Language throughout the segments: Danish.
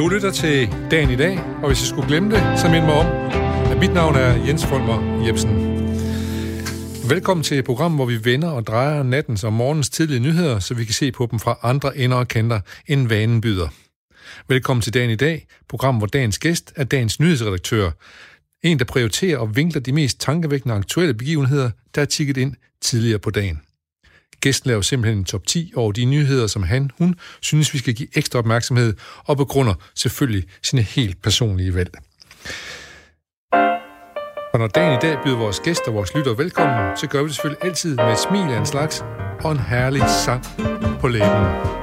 Du lytter til Dagen i dag, og hvis jeg skulle glemme det, så mind mig om, at mit navn er Jens Folmer Jebsen. Velkommen til et program, hvor vi vender og drejer nattens og morgens tidlige nyheder, så vi kan se på dem fra andre ender og kanter, end vanen byder. Velkommen til Dagen i dag, program, hvor dagens gæst er dagens nyhedsredaktør. En, der prioriterer og vinkler de mest tankevækkende aktuelle begivenheder, der er tikket ind tidligere på dagen. Gæsten laver simpelthen en top 10 over de nyheder, som han, hun, synes, vi skal give ekstra opmærksomhed, og begrunder selvfølgelig sine helt personlige valg. Og når dagen i dag byder vores gæster og vores lytter velkommen, så gør vi det selvfølgelig altid med et smil af en slags og en herlig sang på læben.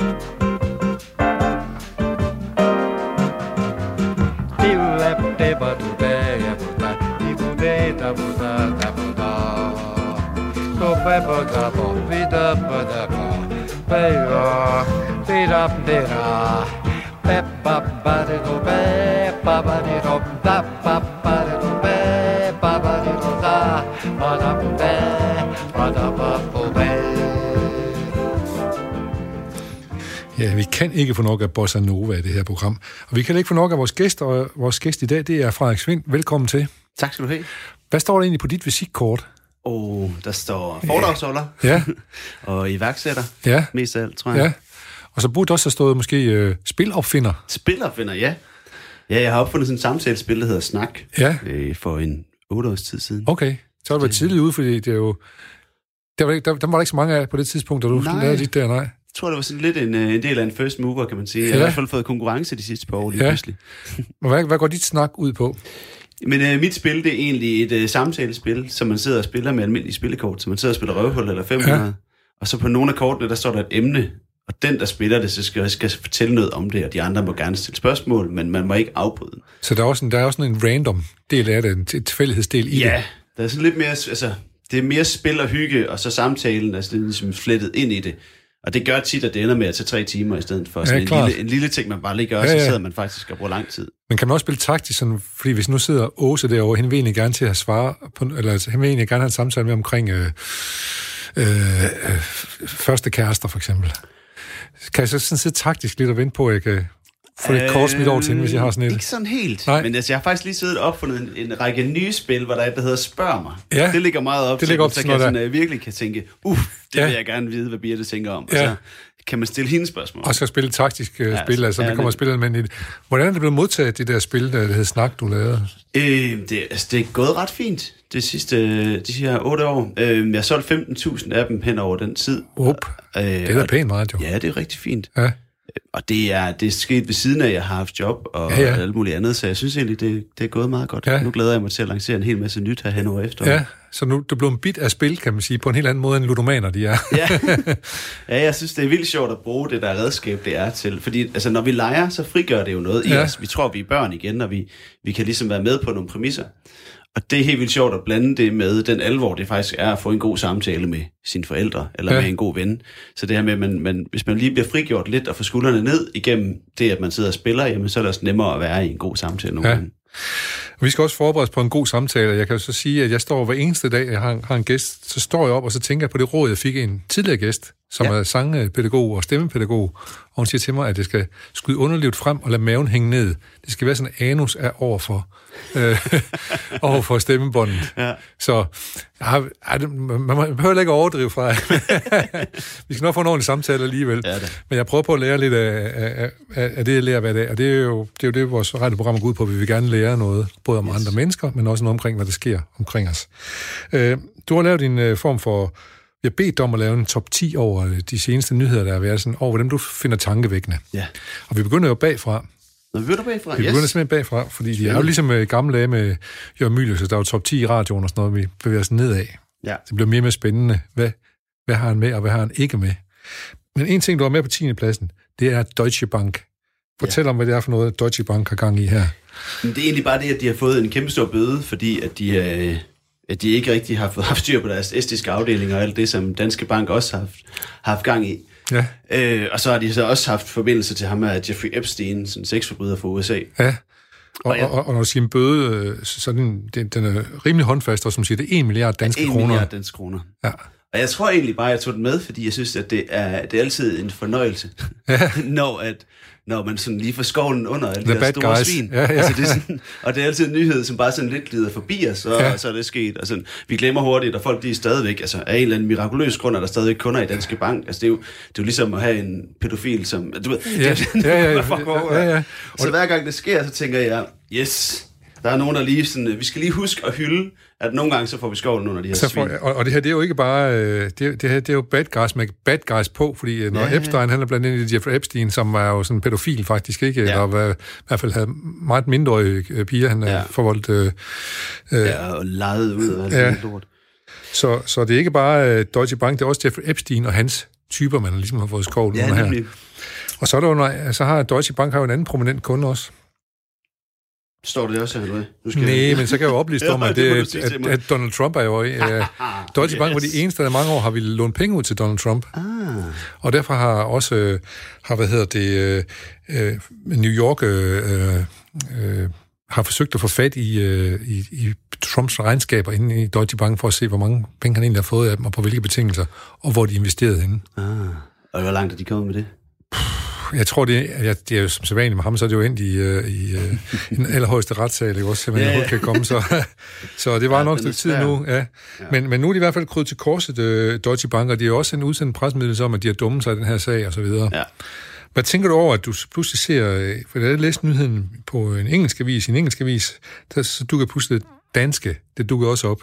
Ja, vi kan ikke få nok af Bossa Nova i det her program. Og vi kan ikke få nok af vores gæst, og vores gæst i dag, det er Frederik Svind. Velkommen til. Tak skal du have. Hvad står der egentlig på dit visitkort? Og der står foredragsholder Ja, og iværksætter. ja, Mest af alt, tror jeg. ja. Og så burde der også have stået måske øh, spilopfinder. Spilopfinder, ja. Ja, jeg har opfundet sådan en samtalespil, der hedder Snak, Ja, øh, for en otte års tid siden. okay. Så har du været tidligt ude, fordi det er jo... Der var, ikke, der, der var der ikke så mange af på det tidspunkt, da du Nej. lavede dit der, nej. Jeg tror, det var sådan lidt en, øh, en del af en first mover, kan man sige. Jeg har Ja. i hvert fald fået konkurrence de sidste par år lige Ja. pludselig. Hvad, hvad går dit snak ud på? Men øh, mit spil, det er egentlig et øh, samtalespil, som man sidder og spiller med almindelige spillekort. Så man sidder og spiller røvhul eller 500. Ja. Og så på nogle af kortene, der står der et emne. Og den, der spiller det, så skal, skal fortælle noget om det, og de andre må gerne stille spørgsmål, men man må ikke afbryde. Så der er også en, der er også en random del af det, en tilfældighedsdel i Ja, det. der er sådan lidt mere, altså, det er mere spil og hygge, og så samtalen er sådan ligesom flettet ind i det. Og det gør tit, at det ender med at tage tre timer i stedet for sådan en, klart. lille, en lille ting, man bare lige gør, Ja, ja, ja. ja. så sidder man faktisk og bruger lang tid. Men kan man også spille taktisk, sådan, fordi hvis nu sidder Åse derovre, hende vil egentlig gerne til at svare, på, eller altså, hende vil egentlig gerne have en samtale med omkring øh, øh, øh, første kærester, for eksempel. Kan jeg så sådan sidde taktisk lidt og vente på, at jeg kan få et kort smidt over til hende, hvis jeg har sådan et? Ikke sådan helt. Nej. Men altså, jeg har faktisk lige siddet og opfundet en, en række nye spil, hvor der er et, der hedder Spørg mig. Ja. Det ligger meget op Det til, ligger op så til noget jeg sådan, uh, virkelig kan tænke, uff, det Ja. vil jeg gerne vide, hvad Birte tænker om. Ja. Og så kan man stille hende spørgsmål. Og så spille taktisk øh, Ja, spil, altså ja, der kommer det- spillerne med ind i det. Hvordan er det blevet modtaget, det der spil, der hed Snak, du lavede? Øh, det, altså, det er gået ret fint det sidste, de her otte år. Øh, jeg har solgt 15.000 af dem hen over den tid. Up, Øh, det er da pænt meget, jo. Ja, det er rigtig fint. Ja. Og det er, det er sket ved siden af, at jeg har haft job og Ja, ja, alt muligt andet, så jeg synes egentlig, det, det er gået meget godt. Ja. Nu glæder jeg mig til at lancere en hel masse nyt her hen over efter. ja, så nu du er blevet bit af spil, kan man sige, på en helt anden måde, end ludomaner de er. ja. ja, jeg synes, det er vildt sjovt at bruge det der redskab, det er til. Fordi altså, når vi leger, så frigør det jo noget i Ja. os. Vi tror, vi er børn igen, og vi, vi kan ligesom være med på nogle præmisser. Og det er helt vildt sjovt at blande det med den alvor, det faktisk er at få en god samtale med sine forældre, eller Ja. med en god ven. Så det her med, at man, man, hvis man lige bliver frigjort lidt og får skuldrene ned igennem det, at man sidder og spiller, jamen, så er det også nemmere at være i en god samtale nogle Ja. gange. Vi skal også forberede os på en god samtale. Jeg kan jo så sige, at jeg står hver eneste dag, jeg har, har en gæst, så står jeg op, og så tænker jeg på det råd, jeg fik af en tidligere gæst, som ja. Er sangpædagog og stemmepædagog, og hun siger til mig, at jeg skal skyde underlivet frem og lade maven hænge ned. Det skal være sådan, at anus er overfor, øh, overfor stemmebåndet. Ja. Så ja, det- man, man behøver ikke overdrive fra. Vi skal nok få en ordentlig samtale alligevel. Ja, det. Men jeg prøver på at lære lidt af, af, af, af det, jeg lærer hver dag. Og det er jo det, er jo det vores radioprogram går ud på. Vi vil gerne lære noget, både om yes. andre mennesker, men også noget omkring, hvad der sker omkring os. Øh, du har lavet en øh, form for... Jeg har bedt dig om at lave en top 10 over øh, de seneste nyheder, der har været sådan, over dem, du finder tankevækkende. Ja. Og vi begynder jo bagfra. Nå, vi er der bagfra. Vi begynder simpelthen bagfra, fordi de er jo ligesom øh, gamle dage med Jørgen Mylius, der var top 10 i radioen og sådan noget, vi bevæger os nedad. Ja. Det bliver mere og mere spændende. Hvad, hvad har han med, og hvad har han ikke med? Men en ting, du har med på 10. pladsen, det er Deutsche Bank. Fortæl ja. om, hvad det er for noget, Deutsche Bank har gang i her. Det er egentlig bare det, at de har fået en kæmpe stor bøde, fordi at de, øh, at de ikke rigtig har fået haft styr på deres estiske afdelinger og alt det, som Danske Bank også har haft, har haft gang i. Ja, Øh, og så har de så også haft forbindelse til ham af Jeffrey Epstein, sådan en sexforbryder fra USA. ja. Og, Og jeg- og, og, når du siger en bøde, øh, så den, den, den er rimelig håndfast, og som siger, det er 1 milliard danske 1 kroner. milliard danske kroner. Ja. Og jeg tror egentlig bare, at jeg tog den med, fordi jeg synes, at det er, det er altid en fornøjelse, ja. når, at, når man sådan lige får skoven under alle de her store guys. svin. Ja, ja. Altså, det er sådan, og det er altid en nyhed, som bare sådan lidt glider forbi os, og, Ja. ja. så er det sket. Altså, vi glemmer hurtigt, og folk de er stadigvæk, altså af en eller anden mirakuløs grund, er der stadigvæk kunder i Danske Bank. Altså, det er jo, det er jo ligesom at have en pædofil, som... Du ved, Ja, det, ja, ja, foregår ja, der? ja. Så hver gang det sker, så tænker jeg, yes, der er nogen, der lige sådan, vi skal lige huske at hylde, at nogle gange så får vi skovlen under de her Så svin. for, og, og det her, det er jo ikke bare, øh, det, det her, det er jo bad guys med bad guys på, fordi øh, når Ja. Epstein, han er blandt andet i Jeffrey Epstein, som er jo sådan pædofil faktisk, ikke? Ja. Eller var, i hvert fald havde meget mindre øh, piger, han Ja. forvoldt. Øh, Ja, og lejet ud alt Ja. lort. så, så det er ikke bare øh, Deutsche Bank, det er også Jeffrey Epstein og hans typer, man ligesom har fået skovl Ja, under her. Og så, er der jo, så har Deutsche Bank har jo en anden prominent kunde også. Står det også her, eller hvad? Nu skal Nej, men så kan jeg jo oplyse om, at, det at, mig. at Donald Trump er jo... Øh, Deutsche Bank var de eneste, der mange år har ville låne penge ud til Donald Trump. Ah, Og derfor har også, øh, har, hvad hedder det, øh, New York øh, øh, har forsøgt at få fat i, øh, i, i Trumps regnskaber inde i Deutsche Bank for at se, hvor mange penge han egentlig har fået af dem, og på hvilke betingelser, og hvor de investerede henne. ah. Og hvor langt er de kommet med det? Jeg tror, det er, jeg, det er jo som sædvanligt med ham, så er det jo endt i, øh, i, i den allerhøjeste retssal, ikke også, simpelthen, Ja, yeah. kan komme. Så, så det var Ja, nok et tid nu. Ja. Men, men nu er de i hvert fald krydret til korset, øh, Deutsche Bank, og de har også en udsendt presmeddelelse om, at de har dummet sig i den her sag, og så videre. Ja. Hvad tænker du over, at du pludselig ser, for da jeg læste nyheden på en engelsk avis, en engelsk avis, der, så dukker pludselig det danske, det dukker også op.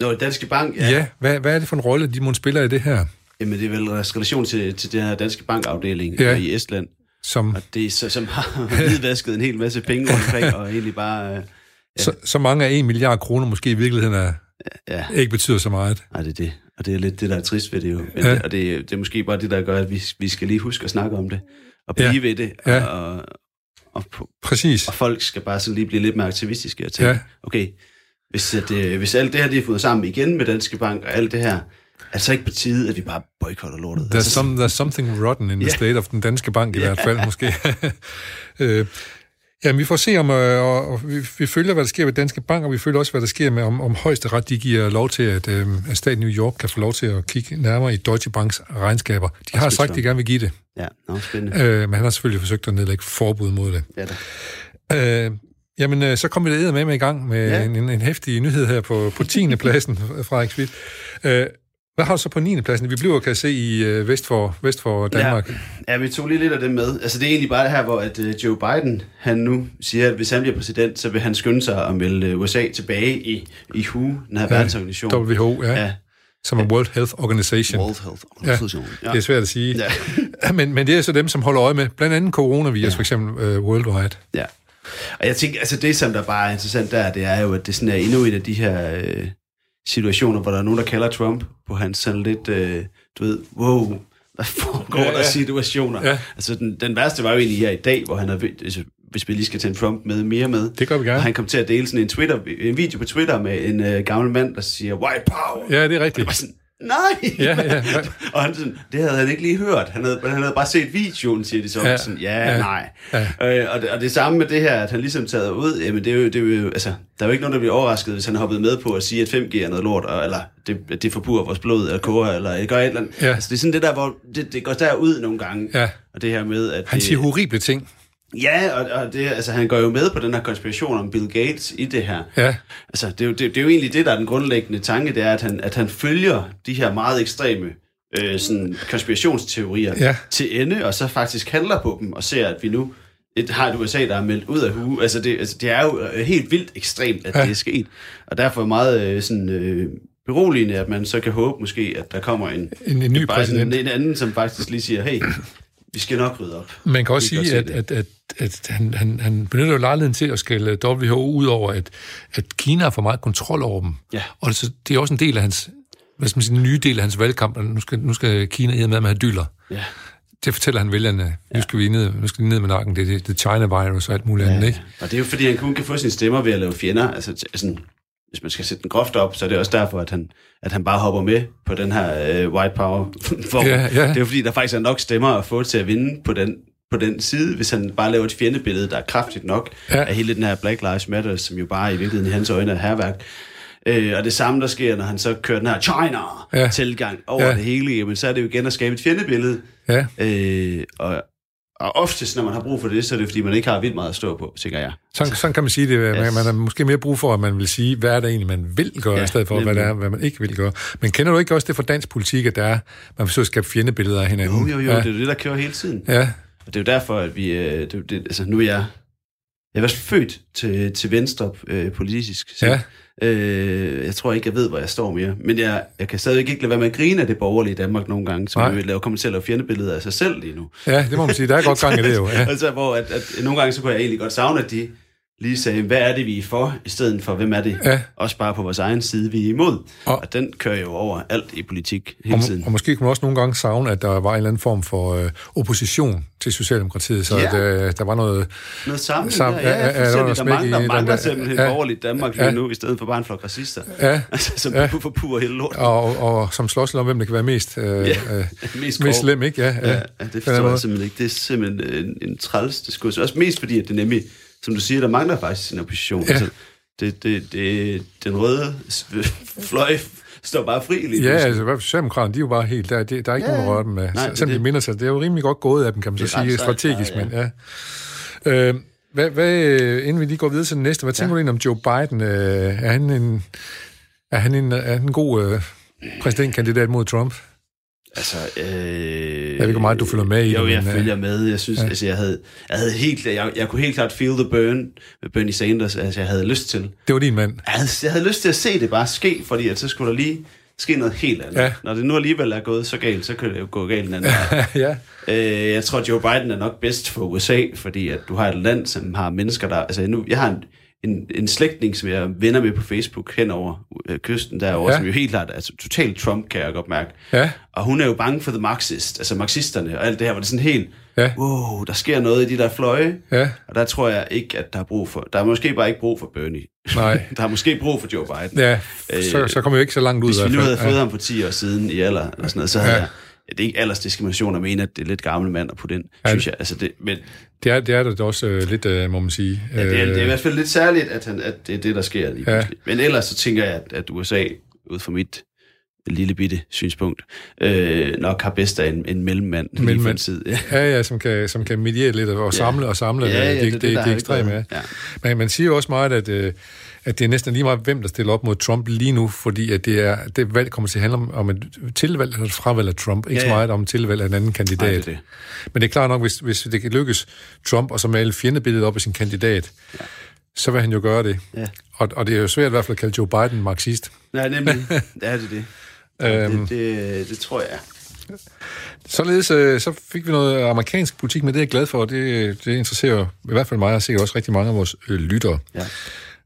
Nå, Danske Bank, Ja, ja. ja hvad, hvad er det for en rolle, de må spiller i det her? Jamen, det er vel relation til, til den her Danske Bank-afdeling Ja. ja. i Estland. Som, Og det er så, som har hvidvasket en hel masse penge rundt omkring, og egentlig bare... øh, så, så mange af en milliard kroner måske i virkeligheden er, Ja, ikke betyder så meget. nej, det er det. Og det er lidt det, der er trist ved det jo. Men Ja. ja. det, og det, det er måske bare det, der gør, at vi, vi skal lige huske at snakke om det. Og blive Ja. ja. ved det. Ja. Og, og, og, Præcis. og folk skal bare sådan lige blive lidt mere aktivistiske og tænke, Ja. ja. okay, hvis, at, øh, hvis alt det her de er fået sammen igen med Danske Bank og alt det her, er det så ikke på tide, at vi bare boykotter lortet? There's, some, there's something rotten in the Ja. state of den danske bank i hvert fald, måske. øh, ja, vi får se, om øh, og, vi, vi følger, hvad der sker ved Danske Bank, og vi følger også, hvad der sker med, om, om højesteret, de giver lov til, at, øh, at staten New York kan få lov til at kigge nærmere i Deutsche Banks regnskaber. De har sagt, at de gerne vil give det, Ja, nå, spændende. øh, men han har selvfølgelig forsøgt at nedlægge forbud mod det. Ja, da. Øh, jamen, øh, så kom vi da med med i gang med. Ja. en, en, en hæftig nyhed her på, på 10. pladsen, Frederik Schmidt. Øh, hvad har du så på 9. pladsen? Vi bliver, kan se, i øh, vest, for, vest for Danmark. Ja. ja, vi tog lige lidt af det med. Altså, det er egentlig bare det her, hvor at, uh, Joe Biden, han nu siger, at hvis han bliver præsident, så vil han skynde sig at melde uh, USA tilbage i, i WHO, den her ja. verdensorganisation. WHO, ja, ja. Som er World Health Organization. World Health Organization. Ja. Det er svært at sige. Ja. Ja. men, men det er så dem, som holder øje med, blandt andet coronavirus, ja. For eksempel uh, worldwide. ja. Og jeg tænker, altså det, som der bare er interessant der, det er jo, at det sådan er endnu et af de her øh, situationer, hvor der er nogen, der kalder Trump på hans sådan lidt, øh, du ved, wow, hvad foregår Ja, ja, der situationer? Ja. Altså den, den værste var jo egentlig her i dag, hvor han har, altså, hvis vi lige skal tage en Trump med mere med, Det gør vi Og gerne. han kom til at dele sådan en, Twitter, en video på Twitter med en øh, gammel mand, der siger, white power. Ja, det er Det var rigtigt. sådan, nej! Ja, ja. og han sådan, det havde han ikke lige hørt. Han havde, han havde bare set videoen, siger de så. Ja, Ja, sådan, ja, ja, ja, nej. ja. Øh, og, det, og det samme med det her, at han ligesom taget ud, jamen det er jo, det er jo altså, der er jo ikke nogen, der bliver overrasket, hvis han hoppet med på at sige, at 5G er noget lort, og, eller det, det forpurer vores blod, eller koger, eller det gør et eller andet. Ja. Altså det er sådan det der, hvor det, det går derud nogle gange. Ja. Og det her med, at Han det, siger horrible ting. Ja, og, og det, altså, han går jo med på den her konspiration om Bill Gates i det her. Ja, Altså, det er, jo, det, det er jo egentlig det, der er den grundlæggende tanke, det er, at han, at han følger de her meget ekstreme øh, sådan konspirationsteorier Ja. til ende, og så faktisk handler på dem, og ser, at vi nu et, har et USA, der er meldt ud af hue. Altså, det, altså, det er jo øh, helt vildt ekstremt, at Ja. det er sket. Og derfor er meget øh, sådan, øh, beroligende, at man så kan håbe måske, at der kommer en, en, en ny sådan, præsident. en anden, som faktisk lige siger, hey, vi skal nok rydde op. Man kan også sige, at, at, at, at han, han, han benytter jo lejligheden til at skælde WHO ud over, at, at Kina har for meget kontrol over dem. Ja. Og så, det er også en del af hans, hvad skal man sige, en nye del af hans valgkamp, at nu skal, nu skal Kina med med at have dyller. Ja. Det fortæller han vælgerne, nu skal vi ned, nu skal vi ned med nakken, det er det, det China virus og alt muligt andet, ikke? Og det er jo fordi, han kun kan få sine stemmer ved at lave fjender. Altså, sådan, hvis man skal sætte den groft op, så er det også derfor, at han, at han bare hopper med på den her øh, white power form. Ja, ja. Det er jo fordi, der faktisk er nok stemmer at få til at vinde på den, på den side, hvis han bare laver et fjendebillede, der er kraftigt nok Ja. ja. af hele den her Black Lives Matter, som jo bare i virkeligheden i hans øjne er herværk. Øh, og det samme, der sker, når han så kører den her China-tilgang over Ja. det hele, jamen, så er det jo igen at skabe et fjendebillede. Ja, Øh, og, og oftest, når man har brug for det, så er det fordi, man ikke har vildt meget at stå på, tænker jeg. sådan, sådan kan man sige det. Man, Yes. man har måske mere brug for, at man vil sige, hvad er det egentlig, man vil gøre, ja, i stedet for, hvad, det er, hvad man ikke vil gøre. Men kender du ikke også det fra dansk politik, at der er, man forsøger at skabe fjendebilleder af hinanden? Jo, jo, jo, ja. det er jo det, der kører hele tiden. Ja, Og det er jo derfor, at vi... Øh, det, det, altså, nu er jeg... Jeg var født til, til venstre øh, politisk. Så, Ja. øh, jeg tror ikke, jeg ved, hvor jeg står mere. Men jeg, jeg kan stadig ikke lade være med at grine af det borgerlige Danmark nogle gange, som vil lave, kommer til at lave fjendebilleder af sig selv lige nu. ja, det må man sige. Der er godt gang i det jo. Ja. altså, hvor at, at, nogle gange så kunne jeg egentlig godt savne, at de lige sagde, hvad er det, vi er for, i stedet for, hvem er det, Ja. også bare på vores egen side, vi er imod. Og- Og, og den kører jo over alt i politik hele Og, tiden. og måske kunne man også nogle gange savne, at der var en eller anden form for øh, opposition til Socialdemokratiet, så Ja. at, øh, der var noget... Noget sammen, Sam- der, ja, ja, ja, ja, der der mangler, i mangler der- simpelthen ja. borgerligt Danmark lige Ja. nu, i stedet for bare en flok racister. Ja, Altså, som Ja. forpurer hele lort. og, og som slås om, hvem der kan være mest, øh, Ja, øh, mest mest slem, ikke? Ja, Ja, ja, det forstår jeg simpelthen ikke. Det er simpelthen en, en træls diskurs. Også mest fordi, at det nemlig, som du siger, der mangler faktisk en opposition. Ja. Altså, det, det, det, den røde fløj står bare fri lige Ja, pludselig. altså, Socialdemokraterne, de er jo bare helt, der, der, der er ikke ja, Ja, nogen at røre dem med. nej, Nej, det Selvom de minder sig, det er jo rimelig godt gået af dem, kan man så sige, strategisk, ja, men ja. Øh, hvad, hvad, inden vi lige går videre til den næste, hvad tænker du egentlig om Joe Biden? Øh, er han en, er han en, er han en god øh, præsidentkandidat mod Trump? Altså, øh, ved ikke, meget du følger med i jo, det, jeg men, øh, følger med. Jeg synes, ja. altså, jeg havde, jeg havde helt, jeg, jeg kunne helt klart feel the burn med Bernie Sanders, altså, jeg havde lyst til. Det var din mand. Jeg havde, jeg havde lyst til at se det bare ske, fordi at så skulle der lige ske noget helt andet. Ja. Når det nu alligevel er gået så galt, så kan det jo gå galt en anden ja. Øh, jeg tror, Joe Biden er nok bedst for USA, fordi at du har et land, som har mennesker, der... Altså, nu, jeg har en, en, en slægtning, som jeg er venner med på Facebook hen over øh, kysten derovre, Ja. som jo helt klart er altså, totalt Trump, kan jeg godt mærke. Ja. Og hun er jo bange for the Marxist, altså marxisterne og alt det her, hvor det er sådan helt, Ja. wow, der sker noget i de der fløje. Ja. Og der tror jeg ikke, at der er brug for... Der er måske bare ikke brug for Bernie. Nej. der er måske brug for Joe Biden. Ja, så, så kommer vi ikke så langt ud Hvis vi nu havde fået ja. ham for 10 år siden i alder, eller sådan noget, så havde ja. jeg... Ja, det er ikke aldersdiskrimination at mene, at det er lidt gammel mand at putte ind, Ja. synes jeg. Altså det, men Det er, det er der også øh, lidt, øh, må man sige. ja, det, er, det er i Øh, hvert fald lidt særligt, at, han, at det er det, der sker lige Ja. pludselig. Men ellers så tænker jeg, at, at USA, ud fra mit lille bitte synspunkt, øh, nok har bedst af en, en mellemmand lige en Mellemmand. tid. Ja. Ja, ja, som kan, som kan mediere lidt og samle og samle. Ja, ja, det, det er det, det, det, ekstreme, ikke ja. Ja. Men man siger jo også meget, at, øh, at det er næsten lige meget, hvem der stiller op mod Trump lige nu, fordi at det, er, det valg kommer til at handle om, om et tilvalg eller et fravalg af Trump, ikke Ja, så ja. meget om tilvalg af en anden kandidat. Nej, det det. Men det er klart nok, hvis, hvis det kan lykkes Trump og så male fjendebilledet op i sin kandidat, ja. så vil han jo gøre det. Ja. Og, og det er jo svært i hvert fald at kalde Joe Biden marxist. Nej, nemlig. det er det. Øhm. det, det. Det tror jeg. Således øh, så fik vi noget amerikansk politik, men det er jeg glad for, og det, det interesserer i hvert fald mig, og sikkert også rigtig mange af vores øh, lyttere. Ja.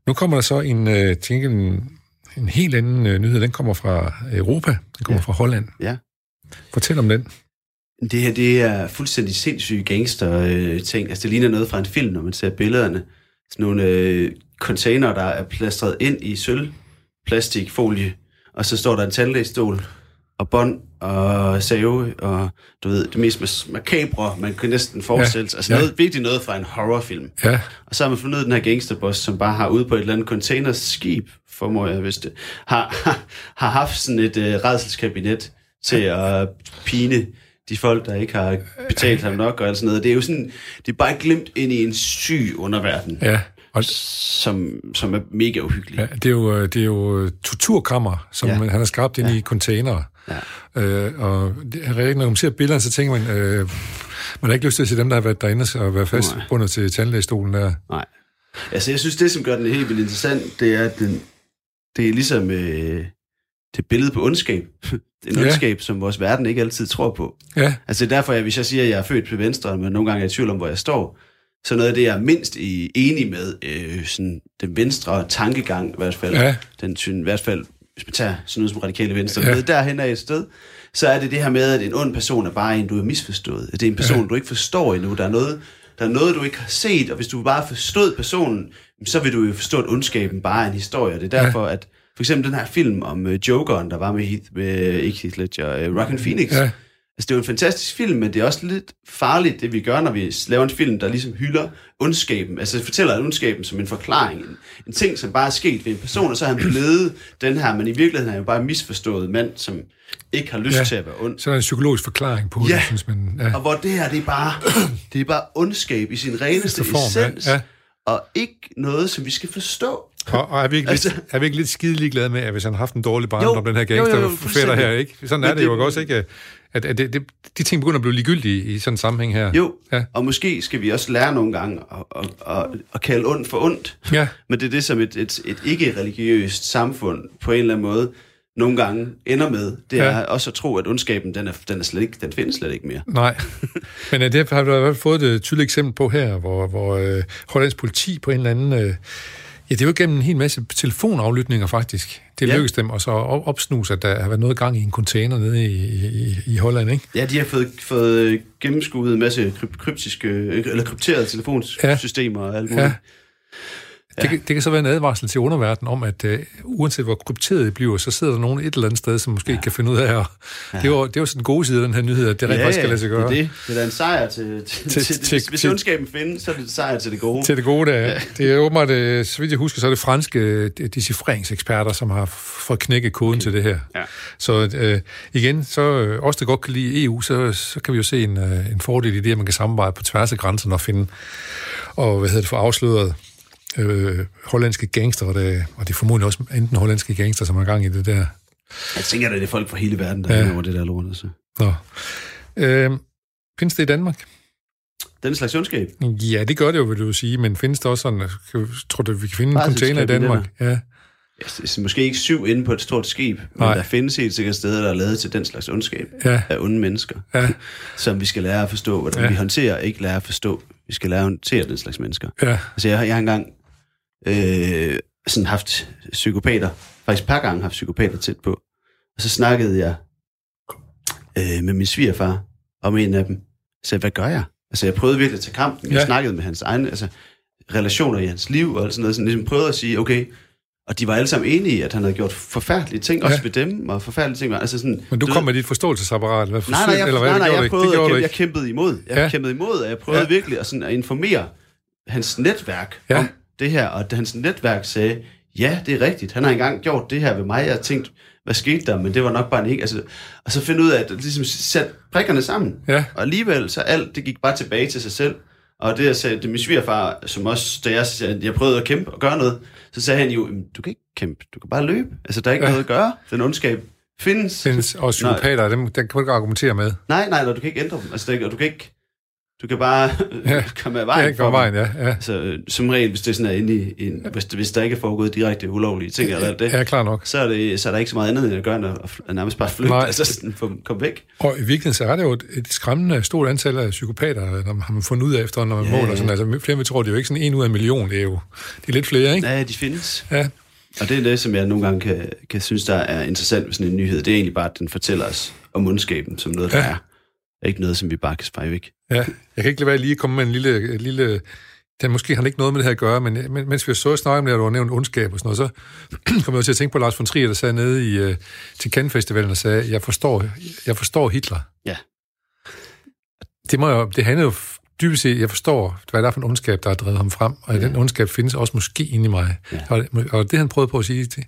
Nu kommer der så en, øh, tænker en, en helt anden øh, nyhed. Den kommer fra Europa. Den kommer ja. fra Holland. Ja. Fortæl om den. Det her, det er fuldstændig sindssyge gangster-ting. Altså, det ligner noget fra en film, når man ser billederne. Sådan nogle øh, container, der er plastret ind i sølv, plastikfolie, og så står der en tandlægstol og bånd og save, og du ved, det mest makabre, man kan næsten forestille sig. Altså Ja. noget, virkelig noget fra en horrorfilm. Ja, Og så har man fundet den her gangsterboss, som bare har ude på et eller andet containerskib, formår jeg vist det, har, har, har haft sådan et uh, redselskabinet til at pine de folk, der ikke har betalt ham nok og alt sådan noget. Det er jo sådan, det er bare glemt ind i en syg underverden, ja. Og, som, som er mega uhyggelig. ja det, er jo, øh, det er jo øh, torturkammer, som ja. Han har skabt ind ja. i containere. Ja. Øh, og det når man ser billederne, så tænker man, øh, man har ikke lyst til at se dem, der har været derinde og været fastbundet til tandlægestolen der. Nej. Altså, jeg synes, det, som gør den helt vildt interessant, det er, at den, det er ligesom øh, det billede på ondskab. en Ja. ondskab, som vores verden ikke altid tror på. Ja, Altså det er derfor, jeg, hvis jeg siger, at jeg er født til venstre, men nogle gange er jeg i tvivl om, hvor jeg står, så noget af det, jeg er mindst i, enig med, øh, sådan den venstre tankegang i hvert fald, Ja. den, syn- i hvert fald, hvis man tager sådan noget som radikale venstre, Ja. ja. derhen er et sted, så er det det her med, at en ond person er bare en, du er misforstået. Det er en person, Ja. ja. du ikke forstår endnu. Der er noget, der er noget, du ikke har set, og hvis du bare forstod personen, så vil du jo forstå, at ondskaben bare er en historie. Det er derfor, at for eksempel den her film om uh, Jokeren, der var med, Heath, med ikke Heath Ledger, uh, Rockin' Phoenix, Ja. Altså, det er jo en fantastisk film, men det er også lidt farligt, det vi gør, når vi laver en film, der ligesom hylder ondskaben. Altså, fortæller ondskaben som en forklaring. En, en ting, som bare er sket ved en person, og så er han blevet den her, men i virkeligheden er han jo bare en misforstået mand, som ikke har lyst ja. til at være ond. Så er der en psykologisk forklaring på Ja. det, synes man. Ja. Og hvor det her, det er bare, det er bare ondskab i sin reneste form, ja. essens, Ja. og ikke noget, som vi skal forstå. Og, og er, vi ikke lidt, Altså- er vi ikke lidt skide ligeglade med, at hvis han har haft en dårlig barndom, Jo, den her jo, jo, jo, gangster fætter fuldstændig. her, ikke? Sådan er det jo det- også, ikke? At, at det, det, de ting begynder at blive ligegyldige i sådan en sammenhæng her. Jo, Ja. ja. og måske skal vi også lære nogle gange at, at, at, at kalde ondt for ondt. Ja, Men det er det, som et, et, et ikke-religiøst samfund på en eller anden måde nogle gange ender med. Det Ja. er også at tro, at ondskaben, den, er, den, er slet ikke, den findes slet ikke mere. nej. Men uh, det har vi i hvert fald fået et tydeligt eksempel på her, hvor, hvor uh, Hollands politi på en eller anden... Uh, ja, det er jo gennem en hel masse telefonaflytninger faktisk. Det Ja. lykkedes dem at så op- opsnuse, at der har været noget gang i en container nede i, i, i Holland, ikke? Ja, de har fået, fået gennemskuet en masse kryp, kryptiske, eller krypterede telefonsystemer og alt muligt. Ja. Det, kan, det kan så være en advarsel til underverdenen om, at uh, uanset hvor krypteret det bliver, så sidder der nogen et eller andet sted, som måske ja. kan finde ud af at... Ja. Det, er jo, det jo sådan den gode side af den her nyhed, at det rent faktisk skal lade sig gøre. Det er, det. det er da en sejr til, til, Til- til, til- hvis ondskaben findes, så er det en sejr til det gode. Til det gode. Ja. Det er åbenbart, øh, så vidt jeg husker, så er det franske øh, decifreringseksperter, som har fået knækket koden okay. til det her. Ja. Så øh, igen, så øh, os, der godt kan lide EU, så, så kan vi jo se en, øh, en fordel i det, at man kan samarbejde på tværs af grænserne og finde, og hvad hedder det, få afsløret øh, hollandske gangster, og det, og det er formodentlig også enten hollandske gangster, som har gang i det der. Jeg tænker, at det er folk fra hele verden, der Ja. ja. er over det der lort. Altså. Nå. Øh, findes det i Danmark? Den slags ondskab. Ja, det gør det jo, vil du sige, men findes der også sådan, tror du, vi kan finde en Bare container i Danmark? Ja. Jeg synes, måske ikke syv inde på et stort skib, men Nej. der findes helt sikkert steder, der er lavet til den slags ondskab Ja. af onde mennesker, Ja. som vi skal lære at forstå, hvordan Ja. ja. vi håndterer, ikke lære at forstå. Vi skal lære at håndtere den slags mennesker. Ja. Altså, jeg, har- jeg har engang øh, sådan haft psykopater, faktisk et par gange haft psykopater tæt på, og så snakkede jeg øh, med min svigerfar om en af dem. Så hvad gør jeg? Altså, jeg prøvede virkelig at tage kampen. Jeg Ja. snakkede med hans egne altså, relationer i hans liv, og sådan noget, sådan ligesom prøvede at sige, okay, og de var alle sammen enige i, at han havde gjort forfærdelige ting, også Ja. ved dem, og forfærdelige ting. Altså sådan, Men du ved- kom med dit forståelsesapparat, hvad? Nej, nej, jeg, eller hvad? nej, nej, jeg, du ikke. prøvede, det jeg, gjorde du kæmpede, jeg ikke. kæmpede imod. Jeg Ja. kæmpede imod, og jeg prøvede Ja. virkelig at, sådan, at informere hans netværk ja. om det her, og da hans netværk sagde, ja, det er rigtigt, han har engang gjort det her ved mig, jeg tænkte, hvad skete der, men det var nok bare en ikke, altså, og så finde ud af, at ligesom sætte prikkerne sammen, Ja. og alligevel, så alt, det gik bare tilbage til sig selv, og det jeg sagde, det er min svigerfar, som også, da jeg, sagde, at jeg prøvede at kæmpe og gøre noget, så sagde han jo, "Jamen, du kan ikke kæmpe, du kan bare løbe, altså der er ikke Ja. noget at gøre, den ondskab findes, Findes. Og psykopater, dem, den kan du ikke argumentere med. Nej, nej, nej, du kan ikke ændre dem. Altså, og du kan ikke... Du kan bare Ja. komme af vejen Ja, for kom vejen, ja. ja. Altså, øh, som regel, hvis det sådan er inde i en, hvis, hvis der ikke er foregået direkte ulovlige ting eller alt det, Ja, klar nok. så er, det, så er der ikke så meget andet end at gøre, end at, at nærmest bare flytte, Nej. altså sådan, få komme væk. Og i virkeligheden så er det jo et, et skræmmende stort antal af psykopater, når man har man fundet ud af efter, når man Ja, måler sådan. Altså, flere vi tror, det er jo ikke sådan en ud af en million, det er jo det er lidt flere, ikke? Ja, de findes. Ja. Og det er det, som jeg nogle gange kan, kan synes, der er interessant ved sådan en nyhed. Det er egentlig bare, at den fortæller os om ondskaben som noget, der Ja. er. Ikke noget, som vi bare kan speje væk. Ja. Jeg kan ikke lade være lige at komme med en lille... En lille den måske har ikke noget med det her at gøre, men men- mens vi så snakke om det, og du har nævnt ondskab og sådan noget, så kom jeg til at tænke på Lars von Trier, der sagde nede i, uh, til Cannes Festivalen og sagde, jeg forstår, jeg forstår Hitler. Ja. Det, må jo, det handler jo dybest set, jeg forstår, hvad det er for en ondskab, der har drevet ham frem, og ja. den ondskab findes også måske inde i mig. Ja. Og, og det han prøvede på at sige, det,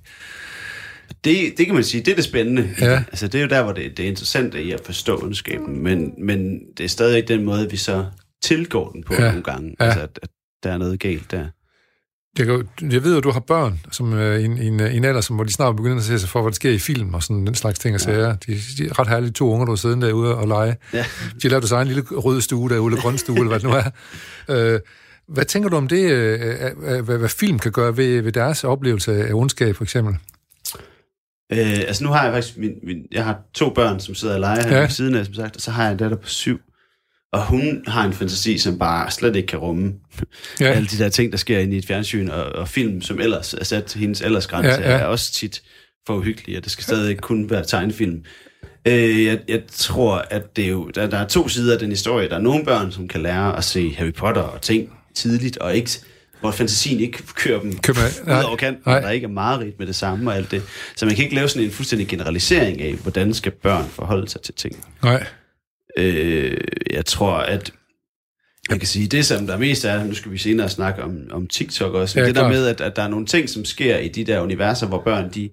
Det, det kan man sige, det er det spændende. Ja. Altså, det er jo der, hvor det, det er interessant i at forstå ondskaben, men, men det er stadig ikke den måde, vi så tilgår den på Ja. ja. nogle gange. Ja. Altså, at, at der er noget galt der. Jeg, kan, jeg ved jo, at du har børn, som øh, i, en, en, en alder, som, hvor de snart begynder at se sig for, hvad der sker i film og sådan den slags ting og sager. De, de er ret herlige to unger, der er siddende derude og lege. Ja. De har lavet deres egen lille røde stue derude, eller grøn stue, eller hvad det nu er. Øh, hvad tænker du om det, øh, øh, hvad, hvad film kan gøre ved, ved deres oplevelse af ondskab, for eksempel? Øh, altså, nu har jeg faktisk... Min, min, jeg har to børn, som sidder og leger her Ja. ved siden af, som sagt, og så har jeg en datter på syv. Og hun har en fantasi, som bare slet ikke kan rumme Ja, alle de der ting, der sker inde i et fjernsyn, og, og film, som ellers er sat til hendes aldersgrænse, ja. ja. er også tit for uhyggelige, og det skal stadig kun være tegnefilm. Øh, jeg, jeg tror, at det er jo, der, der er to sider af den historie. Der er nogle børn, som kan lære at se Harry Potter og ting tidligt, og ikke hvor fantasien ikke kører dem Køber- ud nej, over kanten, nej. og der ikke er mareridt med det samme og alt det. Så man kan ikke lave sådan en fuldstændig generalisering af, hvordan skal børn forholde sig til ting. nej. Øh, jeg tror, at jeg kan sige, det som der mest er, nu skal vi senere snakke om, om TikTok også, Ja, det der klart. med, at, at der er nogle ting, som sker i de der universer, hvor børn, de,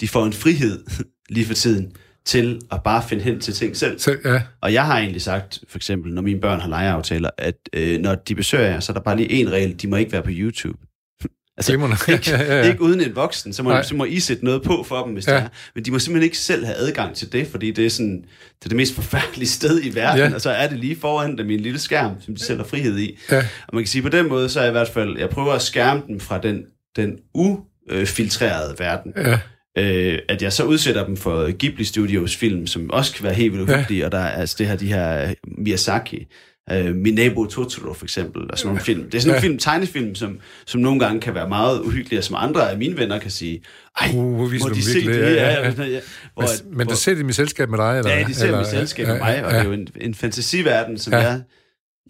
de får en frihed lige for tiden til at bare finde hen til ting selv. Så, ja, Og jeg har egentlig sagt, for eksempel, når mine børn har legeaftaler, at øh, når de besøger jer, så er der bare lige en regel, de må ikke være på YouTube. altså, glimrende. ikke, ja, ja, ja. ikke uden en voksen, så må, Nej. så må I sætte noget på for dem, hvis Ja. det er. Men de må simpelthen ikke selv have adgang til det, fordi det er, sådan, det, er det mest forfærdelige sted i verden, ja. og så er det lige foran dem i en lille skærm, som de selv har frihed i. Ja. Og man kan sige, på den måde, så er jeg i hvert fald, jeg prøver at skærme dem fra den, den ufiltrerede verden. Ja, Øh, at jeg så udsætter dem for Ghibli Studios film, som også kan være helt vildt Ja. uhyggelige, og der er altså det her, de her Miyazaki, øh, Min nabo Totoro for eksempel, og sådan nogle film. Det er sådan nogle Ja. film, tegnefilm, som, som nogle gange kan være meget uhyggelige, og som andre af mine venner kan sige, ej, Uh, hvor må de se virkelig, det? ja, Ja, ja, ja, ja. ja. Hvor, men, at- men hvor- du ser dem i selskab med dig? Eller, Ja, de ser dem i eller- selskab med mig, og det er jo en, en fantasiverden, som Ja. ja. jeg,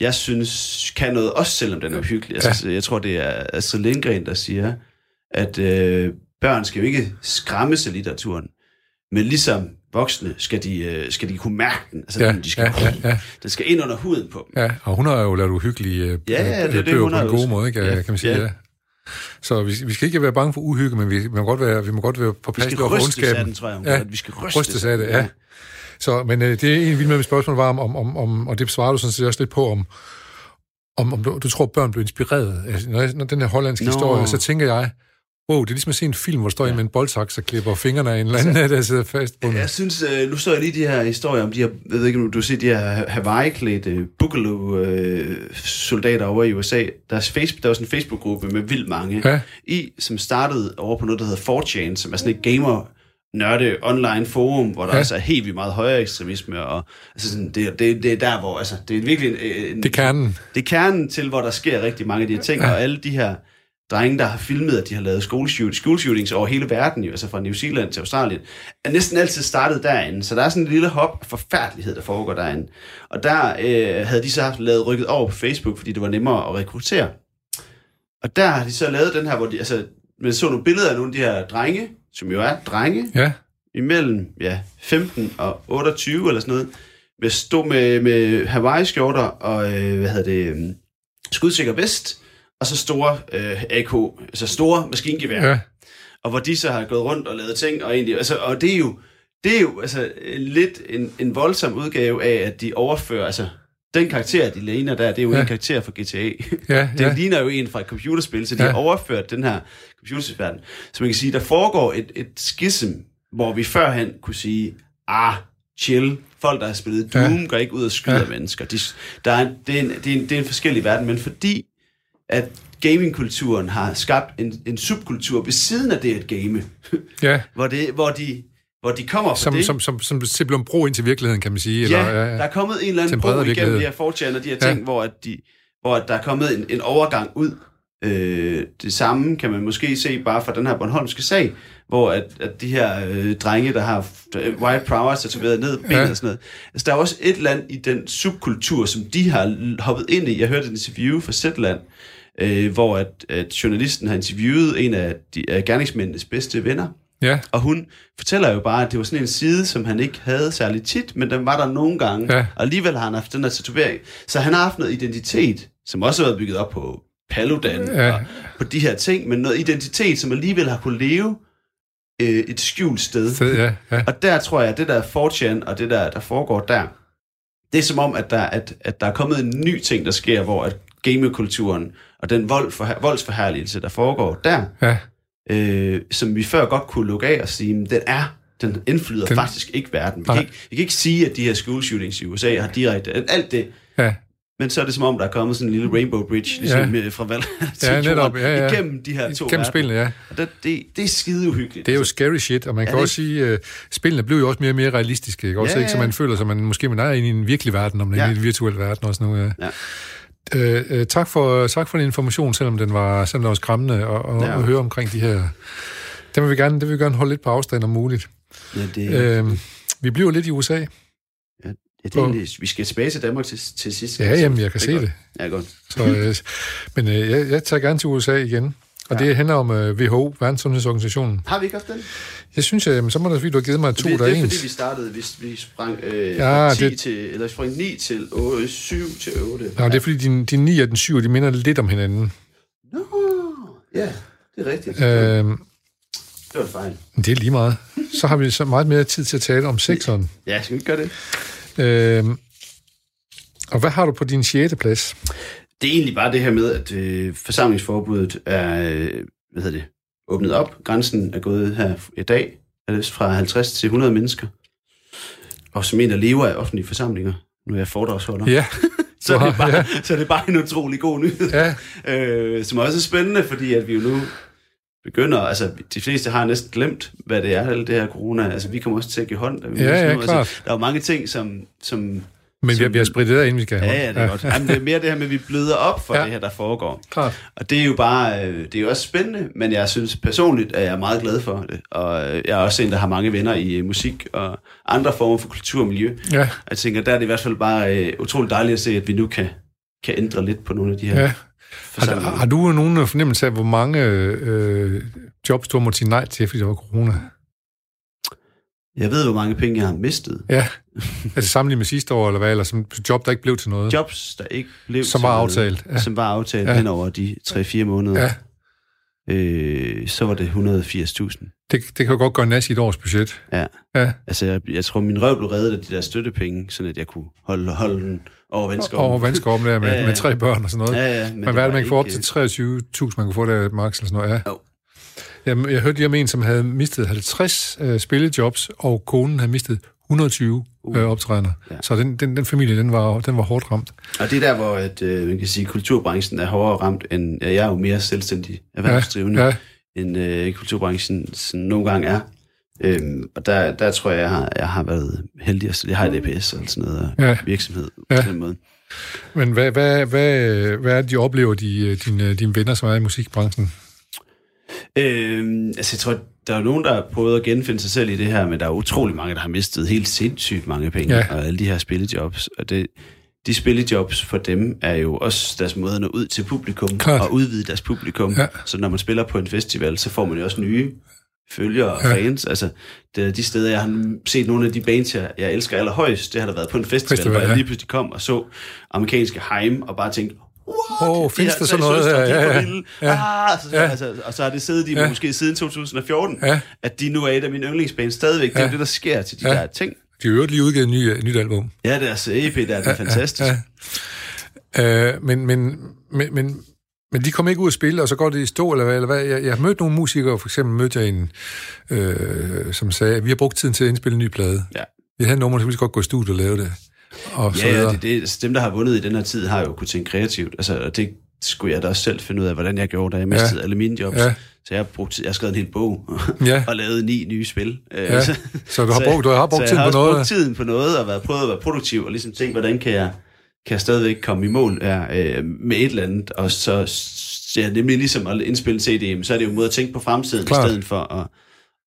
jeg synes kan noget, også selvom den er uhyggelig. Altså, Jeg tror, det er Astrid Lindgren, der siger, at øh, børn skal jo ikke skræmmes af litteraturen, men ligesom voksne skal de, øh, skal de kunne mærke den. Altså, Ja, de skal, ja, ja, ja. Den skal ind under huden på dem. Ja, og hun har jo lavet uhyggelige øh, Ja, ja, det øh, det, bøger hun på en god måde, ikke, Ja, kan man sige. Ja. ja. Så vi, vi skal ikke være bange for uhygge, men vi, vi, må, godt være, vi må godt være på plads skal over rystes af ondskaben. den, tror jeg. hun Ja, det. Vi skal rystes, Rystes af det, ja. Så, men øh, det er en vild med mit spørgsmål var om, om, om, om, og det svarer du sådan set også lidt på, om, om, om du, du tror, børn bliver inspireret. Altså, når, jeg, når den her hollandske Nå. historie, så tænker jeg, wow, det er ligesom at se en film, hvor står en med en boldsaks og klipper fingrene af en eller anden, der sidder fast på den. Jeg synes, øh, nu så jeg lige de her historier om de her, jeg ved ikke du har set de her Hawaii-klædte Boogaloo-soldater over i USA. Deres Facebook, der var sådan en Facebook-gruppe med vildt mange Ja. i, som startede over på noget, der hedder 4chan, som er sådan et gamer nørde online forum, hvor der Ja. ja. altså er helt vildt meget højere ekstremisme, og altså sådan, det, det, det er der, hvor altså, det er virkelig en, en, Det er kernen. det er kernen til, hvor der sker rigtig mange af de her ting, ja. og alle de her drenge, der har filmet, at de har lavet skoleshoot, skoleshootings over hele verden, jo, altså fra New Zealand til Australien, er næsten altid startet derinde. Så der er sådan en lille hop af forfærdelighed, der foregår derinde. Og der øh, havde de så haft lavet rykket over på Facebook, fordi det var nemmere at rekruttere. Og der har de så lavet den her, hvor de, altså, man så nogle billeder af nogle af de her drenge, som jo er drenge, Ja, imellem ja, 15 og 28 eller sådan noget, med stå med, med Hawaii-skjorter og, øh, hvad hedder det, øh, skudsikker vest, og så store øh, AK, altså store maskingevær. ja, Og hvor de så har gået rundt og lavet ting, og egentlig, altså, og det er jo, det er jo altså, lidt en, en voldsom udgave af, at de overfører, altså, den karakter, de ligner der, det er jo Ja. en karakter fra GTA. ja, Det ja. ligner jo en fra et computerspil, så de Ja. har overført den her computerspilsverden. Så man kan sige, der foregår et, et skism, hvor vi førhen kunne sige, ah, chill, folk, der har spillet. Doom, ja. går ikke ud og skyder ja. mennesker. De, der er, en- det, er en, det, er en, det er en forskellig verden, men fordi at gamingkulturen har skabt en, en subkultur ved siden af det at game, ja. hvor, det, hvor, de, hvor de kommer fra Som, det. som, som, som simpelthen bro ind til virkeligheden, kan man sige. Ja, Eller, der er kommet en eller anden bro igennem de her fortjern og de her Ja. ting, hvor, at de, hvor at der er kommet en, en overgang ud. Øh, det samme kan man måske se bare fra den her Bornholmske sag, hvor at, at de her øh, drenge, der har øh, white prowess tatoveret ned benet Ja. ja. og sådan noget. Altså, der er også et eller andet i den subkultur, som de har hoppet ind i. Jeg hørte et interview fra Zetland, øh, hvor at, at journalisten har interviewet en af, de, af gerningsmændenes bedste venner, Ja, og hun fortæller jo bare, at det var sådan en side, som han ikke havde særlig tit, men den var der nogle gange. Ja. Og alligevel har han haft den der tatovering. Så han har haft noget identitet, som også har været bygget op på Paludan Ja. og på de her ting, men noget identitet, som alligevel har kunne leve øh, et skjult sted. så, ja, ja. Og der tror jeg, at det der 4chan og det der, der foregår der, det er som om, at der, at, at der er kommet en ny ting, der sker, hvor at gamekulturen og den vold for, voldsforherligelse, der foregår der, ja. øh, som vi før godt kunne lukke af og sige, den er, den indflyder Den- faktisk ikke verden. Vi Nej. kan ikke, vi kan ikke sige, at de her school shootings i USA har direkte, alt det, ja. men så er det som om, der er kommet sådan en lille rainbow bridge, ligesom Ja. ja. fra valg Ja, netop, ja, ja. igennem de her to Gennem verdener. spillene, ja. Og det, det, det er skide uhyggeligt. Det er jo scary shit, og man kan det- også sige, at spillene blev jo også mere og mere realistiske, ikke? Også, Ja, ikke? Så ja. man føler sig, man måske man er inde i en virkelig verden, om man er Ja. inde i en virtuel verden og sådan noget. Ja. Øh, øh, tak, for, tak for den information, selvom den var, selvom den var skræmmende at, at, Ja. at høre omkring de her... Det vil vi gerne, det vil vi gerne holde lidt på afstand om muligt. Ja, det, øh, Øh, vi bliver lidt i USA. ja, det er egentlig, vi skal tilbage til Danmark til, til sidst. Ja, jamen, jeg kan Det se godt. det. Ja, godt. Så, øh, men øh, jeg, jeg tager gerne til USA igen. Og det handler om uh, WHO, Verdenssundhedsorganisationen. Har vi ikke haft den? Jeg synes, uh, så må det fordi du har givet mig to, det, der det er er ens. fordi, vi startede, vi, vi sprang øh, Ja, ja, 10 det- til, eller sprang 9 til 8, 7 til 8. Nå, det er fordi, din, din 9 og den 7, de minder lidt om hinanden. Nå, ja, det er rigtigt. Øh, det var fejl. det er lige meget. Så har vi så meget mere tid til at tale om sekseren. Ja, skal vi ikke gøre det? Øh, og hvad har du på din 6. plads? Det er egentlig bare det her med, at øh, forsamlingsforbuddet er øh, hvad hedder det, åbnet op. Grænsen er gået her i dag, er det fra 50 til 100 mennesker. Og som en, der lever af offentlige forsamlinger. Nu er jeg foredragsholder. Ja, så, er det bare, ja. så er det bare en utrolig god nyhed. ja, øh, som også er spændende, fordi at vi jo nu begynder, altså de fleste har næsten glemt, hvad det er, alt det her corona. Altså vi kommer også til at give hånd. da vi Ja, ja, nu. Altså, der er jo mange ting, som... som men vi har, vi har spritet af, inden vi skal have Ja, ja, det er ja. godt. Jamen, det er mere det her med, at vi bløder op for Ja. det her, der foregår. Klart. Og det er jo bare, øh, det er jo også spændende, men jeg synes personligt, at jeg er meget glad for det. Og øh, jeg er også en, der har mange venner i øh, musik og andre former for kulturmiljø. Ja, Jeg tænker, der er det i hvert fald bare øh, utroligt dejligt at se, at vi nu kan, kan ændre lidt på nogle af de her ja. Har, har du nogen fornemmelse af, hvor mange øh, jobs du har måttet sige nej til, fordi der var corona? Jeg ved, hvor mange penge jeg har mistet. Ja. Er det sammenlignet med sidste år, eller hvad? Eller som job, der ikke blev til noget? Jobs, der ikke blev Som til var noget, aftalt, ja. Som var aftalt Ja. hen over de 3-4 måneder. Ja. Øh, så var det 180.000. Det, det kan jo godt gøre nas i et års budget. Ja. Ja. Altså, jeg, jeg tror, min røv blev reddet af de der støttepenge, sådan at jeg kunne holde, holde den over venskaben. Over vandskorben der med, Ja, ja. med tre børn og sådan noget. Ja, ja. Men, Men, men hvad er det, man kan få op til 23.000, man kan få der, Max, eller sådan noget? Ja. Jo. Jamen, jeg hørte lige om en, som havde mistet 50 øh, spillejobs, og konen havde mistet 120 uh. øh, optrædener. Ja. Så den, den, den familie, den var, den var hårdt ramt. Og det er der, hvor at, øh, man kan sige, kulturbranchen er hårdere ramt, end ja, jeg er jo mere selvstændig erhvervsdrivende, Ja, ja. end øh, kulturbranchen sådan nogle gange er. Øhm, og der, der tror jeg, jeg har, jeg har været heldig. Altså, jeg har et APS og sådan noget, og Ja. virksomhed Ja. ja. på den måde. men hvad, hvad, hvad, hvad er det, de oplever, de, øh, dine, dine venner, som er i musikbranchen? Øhm, altså, jeg tror, der er nogen, der har prøvet at genfinde sig selv i det her, men der er utrolig mange, der har mistet helt sindssygt mange penge, Ja. og alle de her spillejobs. Og det, de spillejobs for dem er jo også deres måde at nå ud til publikum, Klart. og udvide deres publikum. Ja. Så når man spiller på en festival, så får man jo også nye følgere og Ja. fans. Altså, det er de steder, jeg har set nogle af de bands, jeg, jeg elsker allerhøjst, det har der været på en festival, Festival, festival hvor jeg ja. lige pludselig kom og så amerikanske Heim, og bare tænkte, What? De findes der sådan noget Ja, ja. Ah, så, Ja. altså, og så har det siddet de Ja. måske siden 2014, Ja. at de nu er et af mine yndlingsbands stadigvæk. Det er Ja. det, der sker til de Ja. der ting. De har jo øvrigt lige udgivet et, ny, nyt album. Ja, deres EP, der er ja, fantastisk. Ja, Ja. Øh, men, men, men, men, men de kommer ikke ud at spille, og så går det i stå, eller hvad? Eller hvad? Jeg, jeg har mødt nogle musikere, for eksempel mødte jeg en, øh, som sagde, at vi har brugt tiden til at indspille en ny plade. Ja. Vi havde nummer, så vi godt gå i studiet og lave det. Og så ja, ja det, det, altså, dem, der har vundet i den her tid, har jo kunnet tænke kreativt. Altså, og det skulle jeg da også selv finde ud af, hvordan jeg gjorde, da jeg mistede ja. alle mine jobs. Ja. Så jeg har, brugt, jeg har skrevet en hel bog Ja. og lavet ni nye spil. Øh, Ja. Så du har brugt, du har brugt så tiden jeg har på noget. brugt tiden på noget, og været, prøvet at være produktiv, og ligesom tænkt, hvordan kan jeg, kan jeg stadigvæk komme i mål ja, øh, med et eller andet. Og så ja, nemlig ligesom at indspille CD, så er det jo en måde at tænke på fremtiden, Klart. i stedet for at,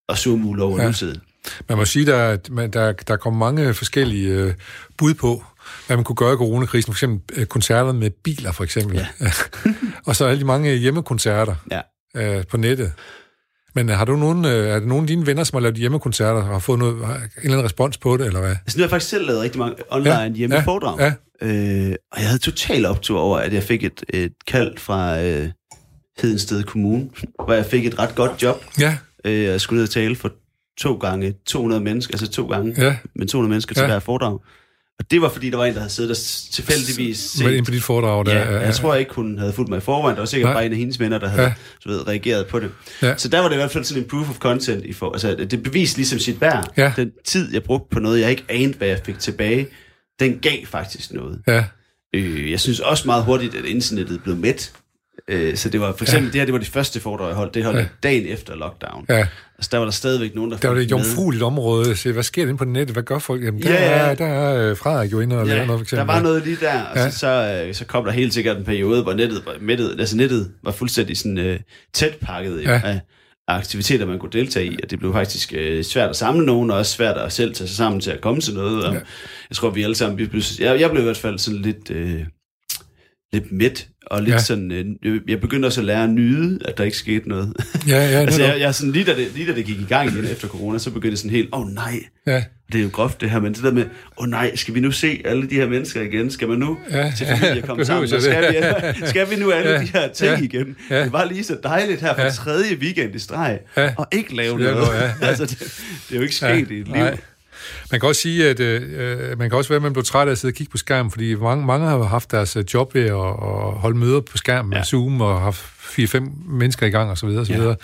at ud over ja. nutiden. Man må sige, der, der, der, kommer mange forskellige øh, bud på, hvad man kunne gøre i coronakrisen. For eksempel øh, koncerter med biler, for eksempel. Ja. og så alle de mange hjemmekoncerter Ja. øh, på nettet. Men øh, har du nogen, øh, er der nogen af dine venner, som har lavet hjemmekoncerter, og har fået noget, en eller anden respons på det, eller hvad? Altså, nu har jeg faktisk selv lavet rigtig mange online Ja, ja. hjemmeforedrag. ja, Øh, og jeg havde total optur over, at jeg fik et, et kald fra øh, Hedensted Kommune, hvor jeg fik et ret godt job. Ja, Øh, jeg skulle ned og tale for to gange 200 mennesker, altså to gange, ja. men 200 mennesker til Ja. hver foredrag. Og det var, fordi der var en, der havde siddet s- tilfældigvis set... Men ind på dit foredrag, der, Ja, jeg tror ikke, hun havde fulgt mig i forvejen. Der var sikkert bare en af hendes venner, der havde Ja. du ved, reageret på det. Ja. Så der var det i hvert fald sådan en proof of content. I for, altså, det beviste ligesom sit værd. Ja. Den tid, jeg brugte på noget, jeg ikke anede, hvad jeg fik tilbage, den gav faktisk noget. Ja, Øh, jeg synes også meget hurtigt, at internettet blev mæt. Øh, så det var for eksempel, ja. det her, det var de første foredrag, jeg holdt. Det holdt ja. dagen efter lockdown. ja. Altså, der var der stadigvæk nogen, der Der var det et jomfrueligt område. Så hvad sker der inde på nettet? Hvad gør folk? Jamen, der, Ja, ja. er, der er øh, Frederik jo inde og laver Ja, noget, for eksempel. der var noget lige der, og Ja. så, så, øh, så kom der helt sikkert en periode, hvor nettet var mættet, altså nettet var fuldstændig sådan øh, tæt pakket Ja. ja. af aktiviteter, man kunne deltage i, og det blev faktisk øh, svært at samle nogen, og også svært at selv tage sig sammen til at komme til noget. Og Ja. Jeg tror, vi alle sammen, vi blev, jeg, jeg blev i hvert fald sådan lidt, øh, lidt midt, og lidt Ja. ja. sådan, øh, jeg begyndte også at lære at nyde, at der ikke skete noget. Ja, ja, altså, jeg, jeg sådan, lige da, det, lige da det gik i gang igen efter corona, så begyndte jeg sådan helt, åh oh, nej, Ja, det er jo groft det her, men det der med, åh oh, nej, skal vi nu se alle de her mennesker igen? Skal man nu Ja, til ja, familie komme behøver sammen? skal, vi, skal vi nu alle Ja, de her ting ja, igen? ja. Det var lige så dejligt her for Ja. tredje weekend i streg, Ja. og ikke lave Ja, noget. ja, ja. altså, det, det er jo ikke sket i et liv. nej. Man kan også sige, at øh, man kan også være, at man bliver træt af at sidde og kigge på skærmen, fordi mange, mange har haft deres øh, job ved at, at holde møder på skærmen med Ja. Zoom og haft fire-fem mennesker i gang og så videre, og så Ja. videre.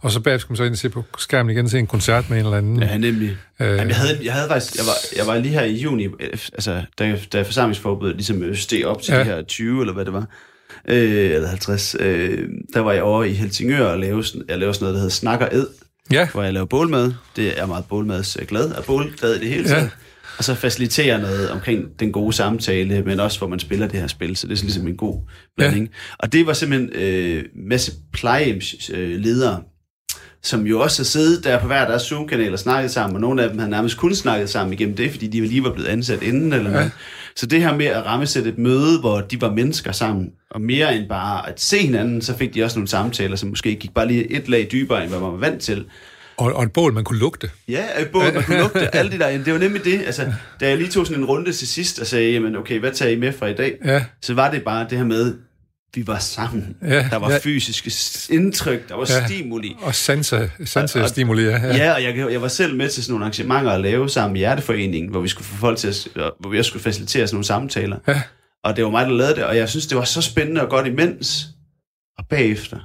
Og så bagefter man så ind og se på skærmen igen og se en koncert med en eller anden. Ja, nemlig. Øh. Øh. Jamen, jeg, havde, jeg havde faktisk, jeg var, jeg var lige her i juni, øh, altså, da, da forsamlingsforbundet ligesom øh, steg op til Ja. ja. de her 20, eller hvad det var, øh, eller 50, øh, der var jeg over i Helsingør og lavede, sådan- jeg lavede sådan noget, der hedder Snak og Ed, Ja, hvor jeg laver bålmad. Det er meget bålmads øh, af bålglad i det hele Ja. taget. Og så faciliterer noget omkring den gode samtale, men også hvor man spiller det her spil, så det er sådan ligesom en god blanding. Ja. Og det var simpelthen øh, masse plejehjemsledere, som jo også har siddet der på hver deres Zoom-kanal og snakket sammen, og nogle af dem har nærmest kun snakket sammen igennem det, fordi de lige var blevet ansat inden eller noget. Så det her med at rammesætte et møde, hvor de var mennesker sammen, og mere end bare at se hinanden, så fik de også nogle samtaler, som måske gik bare lige et lag dybere, end hvad man var vant til. og, og et bål, man kunne lugte. Ja, øh, både man kunne lugte alle de der. Det var nemlig det. Altså, da jeg lige tog sådan en runde til sidst og sagde, jamen okay, hvad tager I med fra i dag? Ja, Så var det bare det her med, vi var sammen. Ja, der var ja. fysiske indtryk, der var Ja. stimuli. og sanse, sanse Og- og- stimuli, ja. ja. Ja, og jeg, jeg var selv med til sådan nogle arrangementer at lave sammen med Hjerteforeningen, hvor vi skulle få folk til at, hvor vi også skulle facilitere sådan nogle samtaler. Ja. Og det var mig, der lavede det, og jeg synes, det var så spændende og godt imens. Og bagefter,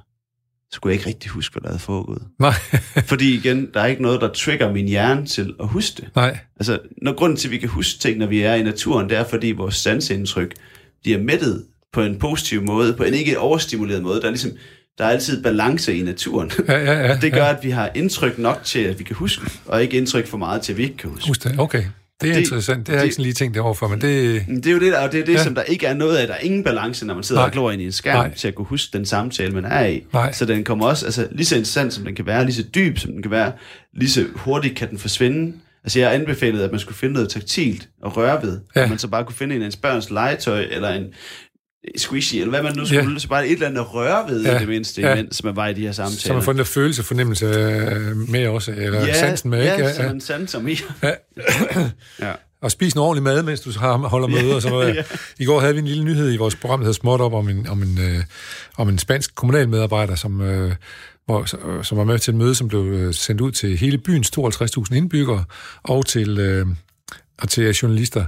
så kunne jeg ikke rigtig huske, hvad der havde foregået. Nej, Fordi igen, der er ikke noget, der trigger min hjerne til at huske det. nej. Altså, når grunden til, at vi kan huske ting, når vi er i naturen, det er, fordi vores sansindtryk bliver mættet på en positiv måde, på en ikke overstimuleret måde. Der er ligesom, der er altid balance i naturen. Ja, ja, ja. Det gør, ja. at vi har indtryk nok til, at vi kan huske, og ikke indtryk for meget til, at vi ikke kan huske. Husk det, okay. Det er Det- interessant. Det har jeg ikke sådan lige tænkt det overfor, men det... Men Det er jo det, der, og det er det, Ja. som der ikke er noget af. Der er ingen balance, når man sidder Nej. Og glor ind i en skærm, Nej. Til at kunne huske den samtale, man er i. Nej. Så den kommer også, altså lige så interessant, som den kan være, lige så dyb, som den kan være, lige så hurtigt kan den forsvinde. Altså jeg anbefalede, at man skulle finde noget taktilt og røre ved. Ja. At man så bare kunne finde en af ens børns legetøj, eller en squishy, eller hvad man nu skulle. Ja. Ja. Så bare et eller andet røre ved, Ja. ja. det mindste, Ja. ja. imens man var i de her samtaler. Så man får den der følelse, fornemmelse øh, med også, eller ja, sansen med, ja, ikke? så man sanser. Ja. ja. Og spise noget ordentlig mad, mens du har, holder møder og sådan noget. Ja. I går havde vi en lille nyhed i vores program, der hedder Småt op, om en, om en, øh, om en spansk kommunalmedarbejder, som, øh, hvor, som var med til et møde, som blev øh, sendt ud til hele byens 52.000 indbyggere, og til, øh, og til journalister.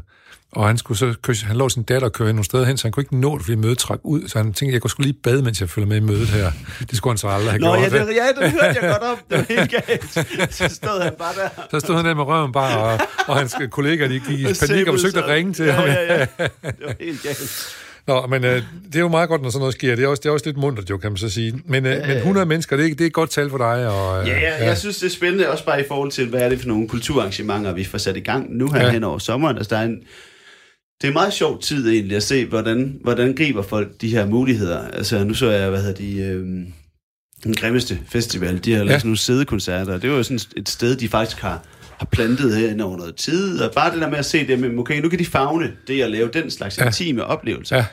Og han, skulle så, køre- han lå sin datter og køre nogle steder hen, så han kunne ikke nå det, fordi mødet trak ud. Så han tænkte, jeg kunne skulle lige bade, mens jeg følger med i mødet her. Det skulle han så aldrig have Nå, gjort. ja, det, ja, det hørte jeg godt om. Det var helt galt. Så stod han bare der. Så stod han der med røven bare, og, og hans kollegaer de gik i panik og forsøgte at ringe til ja, ham. Ja, ja, Det var helt galt. Nå, men øh, det er jo meget godt, når sådan noget sker. Det er også, det er også lidt mundt, jo, kan man så sige. Men, øh, men 100 mennesker, det er, det er et godt tal for dig. Og, øh, Ja, ja, jeg synes, det er spændende, også bare i forhold til, hvad er det for nogle kulturarrangementer, vi får sat i gang nu her Ja. ja. hen over sommeren. Altså, der er en, det er en meget sjov tid egentlig at se, hvordan, hvordan griber folk de her muligheder. Altså, nu så jeg, hvad hedder de, øh, den grimmeste festival, de har lavet Ja. sådan nogle sædekoncerter. Det var jo sådan et sted, de faktisk har, har plantet her over noget tid. Og bare det der med at se det, med, okay, nu kan de fagne det at lave den slags Ja. ja. intime oplevelser. Ja.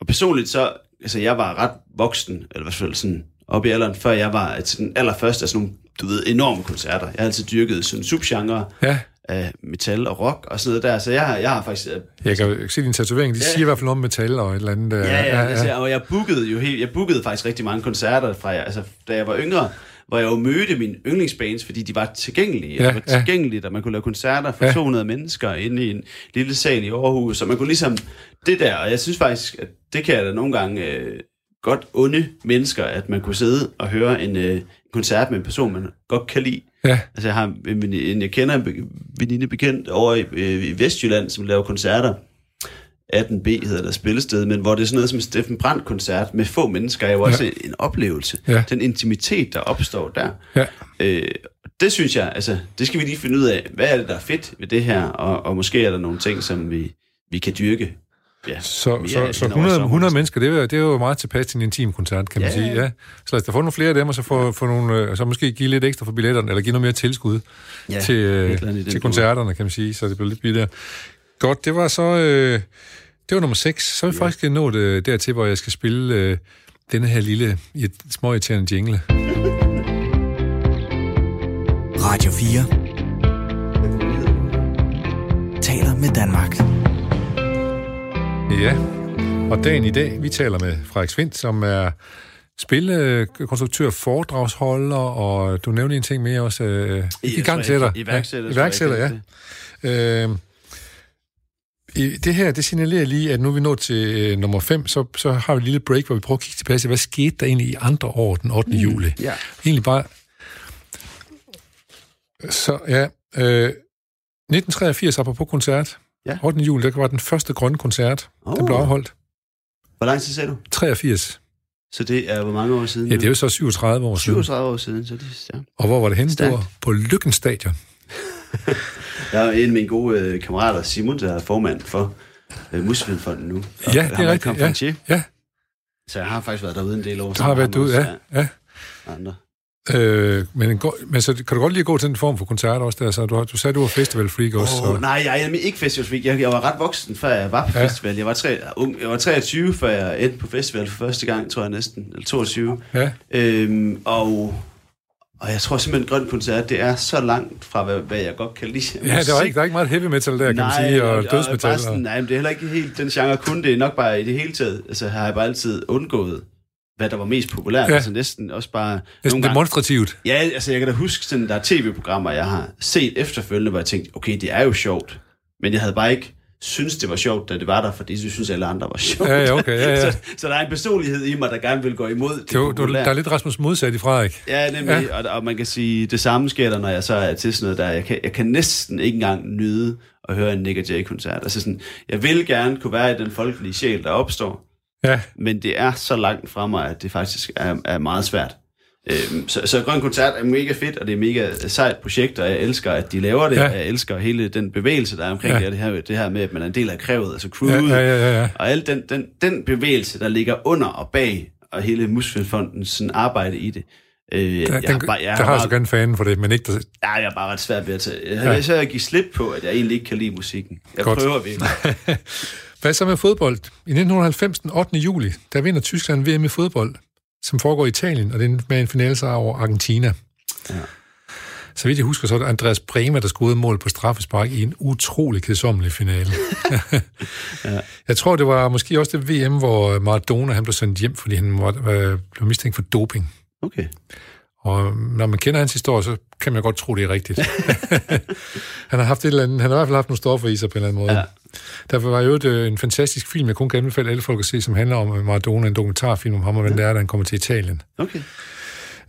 Og personligt så, altså jeg var ret voksen, eller i hvert fald sådan op i alderen, før jeg var til den allerførste af sådan nogle, du ved, enorme koncerter. Jeg har altid dyrket sådan subgenre ja, af metal og rock og sådan noget der, så jeg har, jeg har faktisk... øh, jeg kan se din tatovering. De Ja. siger i hvert fald noget om metal og et eller andet. Ja, ja, ja, ja. og jeg bookede jo helt, jeg bookede faktisk rigtig mange koncerter fra, altså, da jeg var yngre, hvor jeg jo mødte mine yndlingsbands, fordi de var tilgængelige. Ja, Ja, var ja. tilgængelige, og man kunne lave koncerter for Ja. ja. 200 mennesker inde i en lille sal i Aarhus, så man kunne ligesom det der, og jeg synes faktisk, at det kan jeg da nogle gange øh, godt onde mennesker, at man kunne sidde og høre en øh, koncert med en person, man godt kan lide. Ja, Altså, jeg, har en, veninde- jeg kender en veninde bekendt over i, øh, i Vestjylland, som laver koncerter. 18B hedder der spillested, men hvor det er sådan noget som en Steffen Brandt-koncert med få mennesker, er jo også en oplevelse. Ja. Den intimitet, der opstår der. ja. Øh, det synes jeg, altså, det skal vi lige finde ud af. Hvad er det, der er fedt ved det her? Og, og måske er der nogle ting, som vi, vi kan dyrke. Ja, Så, mere så, så hen over 100, sommeren. 100 mennesker, det er, jo- det er jo meget tilpas til en intim koncert, kan man Ja, sige. ja. Så lad os da få nogle flere af dem, og så, få, få nogle, øh, så måske give lidt ekstra for billetterne, eller give noget mere tilskud Ja, til, øh, til koncerterne, kan man sige, så det bliver lidt billigere. Godt, det var så... Øh, Det var nummer 6. Så er vi ja. faktisk nået uh, dertil, hvor jeg skal spille uh, denne her lille, et småirriterende jingle. Radio 4 taler med Danmark. Ja, og dagen i dag, vi taler med Frederik Svind, som er spillekonstruktør, foredragsholder, og du nævnte en ting mere også. Øh, I gang dig. Iværksætter. Ja, iværksætter, ja. Øh, i det her, det signalerer lige, at nu er vi nået til øh, nummer 5, så, så har vi et lille break, hvor vi prøver at kigge tilbage til, hvad skete der egentlig i andre år den 8. Mm, juli? Ja. Egentlig bare... Så ja, øh, 1983, apropos koncert. Ja. 8. juli, der var den første grønne koncert, oh. den blev afholdt. Hvor lang tid sagde du? 83. Så det er hvor mange år siden? Ja, det er jo så 37 år siden. 37 år siden, så det ja. Og hvor var det henne? Stærkt. var på Lykken Stadion. Jeg er en af mine gode øh, kammerater, Simon, der er formand for øh, Muslimfonden nu. Og Ja, det er rigtigt. Ja, ja, Så jeg har faktisk været derude en del år. du har været ham ja, ja. Andre. Øh, men, en men så kan du godt lide at gå til den form for koncert også der, så du, du sagde, du var festival freak også. Oh, så. nej, jeg er ikke festivalfreak. Jeg, jeg var ret voksen, før jeg var på Ja. festival. Jeg var, tre, ung, jeg var 23, før jeg endte på festival for første gang, tror jeg næsten. Eller 22. Ja, Øhm, og, og jeg tror simpelthen, Grøn Koncert, det er så langt fra, hvad, hvad jeg godt kan lide. ja der, musik. ikke, der er ikke meget heavy metal der, kan man Nej, sige, og, og dødsmetal. Og, sådan, nej, men det er heller ikke helt den genre kun. Det er nok bare i det hele taget. Altså, har jeg bare altid undgået, hvad der var mest populært. Ja. Altså næsten også bare... næsten nogle gange- demonstrativt. Ja, altså jeg kan da huske, sådan, der er tv-programmer, jeg har set efterfølgende, hvor jeg tænkte, okay, det er jo sjovt. Men jeg havde bare ikke synes det var sjovt, da det var der, fordi jeg synes alle andre var sjovt. Ja, ja, okay, ja, ja. så, så der er en personlighed i mig, der gerne vil gå imod det, var- du, der er lidt Rasmus modsat i Frederik. Ja, nemlig. Ja. Og, og man kan sige, det samme sker der, når jeg så er til sådan noget der. Jeg kan, jeg kan næsten ikke engang nyde at høre en Nick Jay-koncert. Altså sådan, jeg vil gerne kunne være i den folkelige sjæl, der opstår, Ja, men det er så langt fra mig, at det faktisk er, er meget svært. Øhm, så, så Grøn Koncert er mega fedt, og det er mega sejt projekt, og jeg elsker, at de laver det, Ja. jeg elsker hele den bevægelse, der er omkring Ja. det, her, det her med, at man er en del af krævet, altså crewet, ja, ja, ja, ja. og al den, den, den bevægelse, der ligger under og bag, og hele Muslimfondens sådan arbejde i det. Øh, jeg, den, er bare, jeg, der har jeg så gerne fanen for det, men ikke... Der, Ja, jeg er bare ret svært ved at tage. Jeg, Ja. ja. så jeg give slip på, at jeg egentlig ikke kan lide musikken. Jeg. Godt. prøver virkelig. Hvad så med fodbold? I 1990, den 8. juli, der vinder Tyskland VM i fodbold, som foregår i Italien, og det er med en finale over Argentina. Ja. Så vidt jeg husker, så er det Andreas Bremer, der scorede mål på straffespark i en utrolig kedsommelig finale. ja. Jeg tror, det var måske også det VM, hvor Maradona han blev sendt hjem, fordi han var, var, blev mistænkt for doping. Okay. Og når man kender hans historie, så kan man godt tro, det er rigtigt. han har haft et eller andet, han har i hvert fald haft nogle stoffer i sig på en eller anden måde. Ja. Derfor var jo et, øh, en fantastisk film, jeg kun kan anbefale alle folk at se, som handler om øh, Maradona, en dokumentarfilm om ham og hvordan det er, da han kommer til Italien. Okay.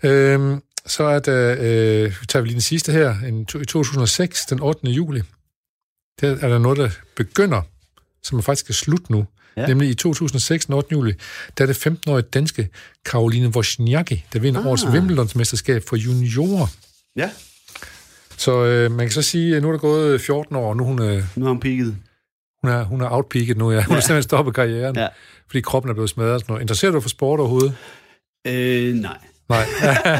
Øhm, så er der, øh, tager vi lige den sidste her, en, i 2006, den 8. juli. Der er der noget, der begynder, som faktisk er slut nu. Ja. Ja. Nemlig i 2006, den 8. juli, er det 15-årige danske Karoline Wozniacki, der vinder ah. årets Wimbledons-mesterskab for juniorer. Ja, Så øh, man kan så sige, at nu er der gået 14 år, og nu er hun, øh, nu har hun peaked. hun er, hun er outpeaked nu. Ja. Hun har simpelthen stoppet karrieren, ja. Ja. fordi kroppen er blevet smadret. Sådan noget. Interesserer du dig for sport overhovedet? Øh, nej. Nej.